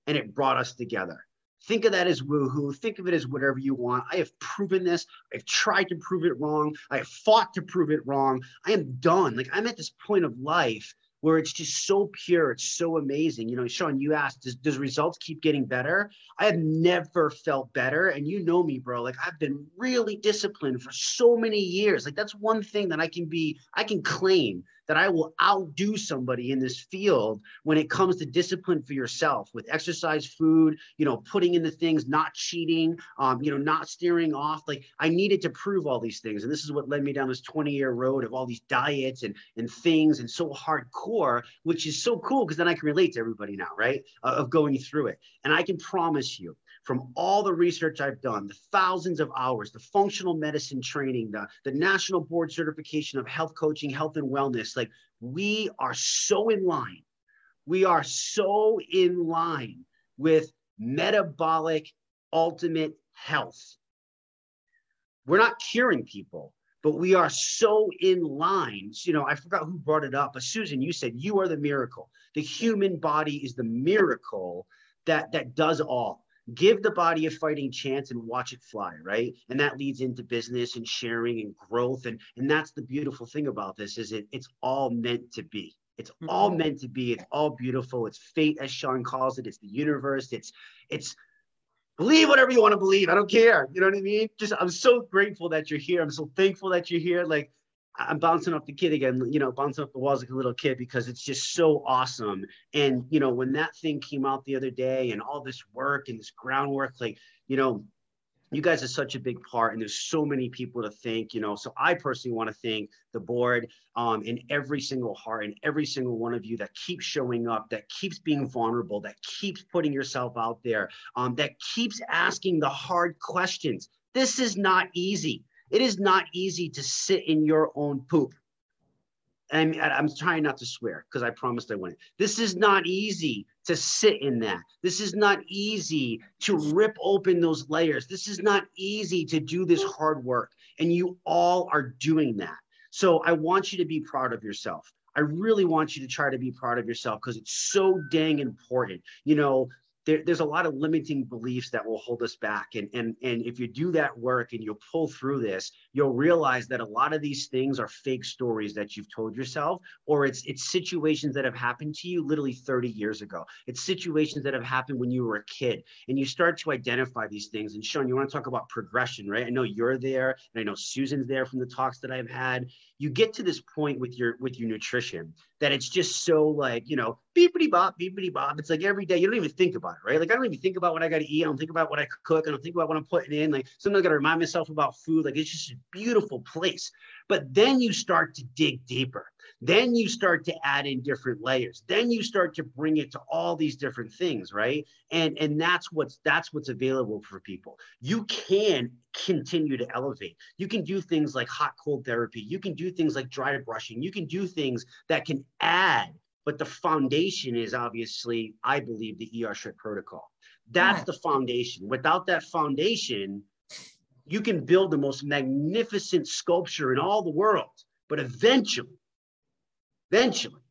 and it brought us together. Think of that as woohoo. Think of it as whatever you want. I have proven this. I've tried to prove it wrong. I have fought to prove it wrong. I am done. Like I'm at this point of life where it's just so pure. It's so amazing. You know, Sean, you asked, does, does results keep getting better? I have never felt better. And you know me, bro. Like I've been really disciplined for so many years. Like that's one thing that I can be, I can claim that I will outdo somebody in this field when it comes to discipline for yourself with exercise, food, you know, putting in the things, not cheating, um, you know, not steering off. Like I needed to prove all these things. And this is what led me down this 20 year road of all these diets and, and things and so hardcore, which is so cool because then I can relate to everybody now, right? Uh, of going through it. And I can promise you, from all the research I've done, the thousands of hours, the functional medicine training, the, the national board certification of health coaching, health and wellness, like we are so in line. We are so in line with metabolic ultimate health. We're not curing people, but we are so in line. You know, I forgot who brought it up, but Susan, you said you are the miracle. The human body is the miracle that that does all give the body a fighting chance and watch it fly right? And that leads into business and sharing and growth. And and that's the beautiful thing about this is it it's all meant to be. It's mm-hmm. all meant to be. It's all beautiful. It's fate as sean calls it. It's the universe. It's it's believe whatever you want to believe. I don't care. You know what i mean? Just i'm so grateful that you're here. I'm so thankful that you're here. Like I'm bouncing off the kid again, you know, bouncing off the walls like a little kid because it's just so awesome. And, you know, when that thing came out the other day and all this work and this groundwork, like, you know, you guys are such a big part and there's so many people to thank you know. So i personally want to thank the board um, and every single heart and every single one of you that keeps showing up that keeps being vulnerable that keeps putting yourself out there um, that keeps asking the hard questions. This is not easy it is not easy to sit in your own poop. And I'm trying not to swear because I promised I wouldn't. This is not easy to sit in that. This is not easy to rip open those layers. This is not easy to do this hard work. And you all are doing that. So I want you to be proud of yourself. I really want you to try to be proud of yourself because it's so dang important. You know, there, there's a lot of limiting beliefs that will hold us back. And, and, and if you do that work and you'll pull through this, you'll realize that a lot of these things are fake stories that you've told yourself, or it's, it's situations that have happened to you literally 30 years ago. It's situations that have happened when you were a kid. And you start to identify these things. And Sean, you want to talk about progression, right? I know you're there, and I know Susan's there from the talks that I've had you get to this point with your with your nutrition that it's just so like you know beepity bop beepity bop it's like every day you don't even think about it, right? Like I don't even think about what I got to eat. I don't think about what I cook. I don't think about what I'm putting in. Like sometimes I got to remind myself about food. Like it's just a beautiful place. But then you start to dig deeper. Then you start to add in different layers. Then you start to bring it to all these different things, right? And and that's what's that's what's available for people. You can continue to elevate. You can do things like hot cold therapy. You can do things like dry brushing. You can do things that can add but the foundation is obviously, I believe, the ER Shred protocol. That's the foundation. Without that foundation, you can build the most magnificent sculpture in all the world, but eventually, eventually,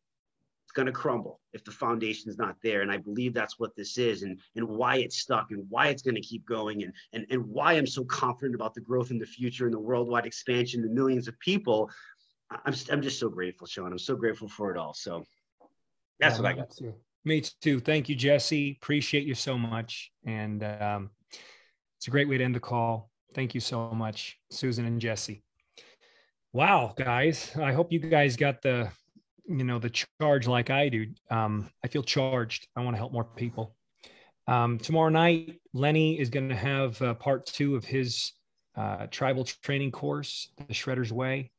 it's going to crumble if the foundation is not there. And I believe that's what this is, and and why it's stuck, and why it's going to keep going, and and and why I'm so confident about the growth in the future and the worldwide expansion to millions of people. I'm I'm just so grateful, Sean. I'm so grateful for it all. So that's yeah, what I got. Too. Me too. Thank you, Jesse. Appreciate you so much. And um, it's a great way to end the call. Thank you so much, Susan and Jesse. Wow, guys. I hope you guys got the, you know, the charge like I do. Um, I feel charged. I want to help more people. Um, tomorrow night, Lenny is going to have uh, part two of his uh, tribal training course, The Shredder's Way.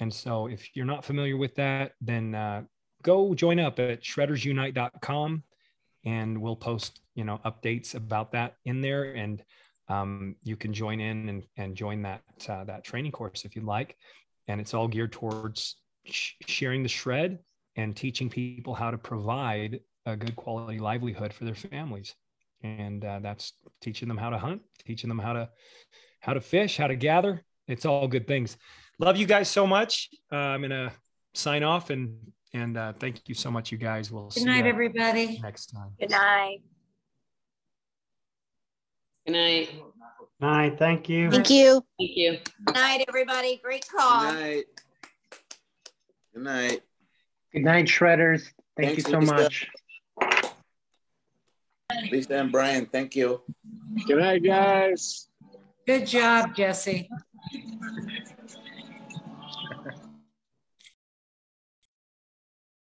And so if you're not familiar with that, then uh, go join up at shreddersunite.com and we'll post you know updates about that in there and um, you can join in and, and join that uh, that training course if you'd like and it's all geared towards sh- sharing the shred and teaching people how to provide a good quality livelihood for their families and uh, that's teaching them how to hunt teaching them how to how to fish how to gather it's all good things love you guys so much uh, i'm gonna sign off and and uh, thank you so much, you guys. We'll Good night, everybody. Next time. Good night. Good night. Night. Thank you. Thank you. Thank you. Good night, everybody. Great call. Good night. Good night. Good night, Shredders. Thank Thanks, you so Lisa. much. Lisa and Brian, thank you. Good night, guys. Good job, Jesse.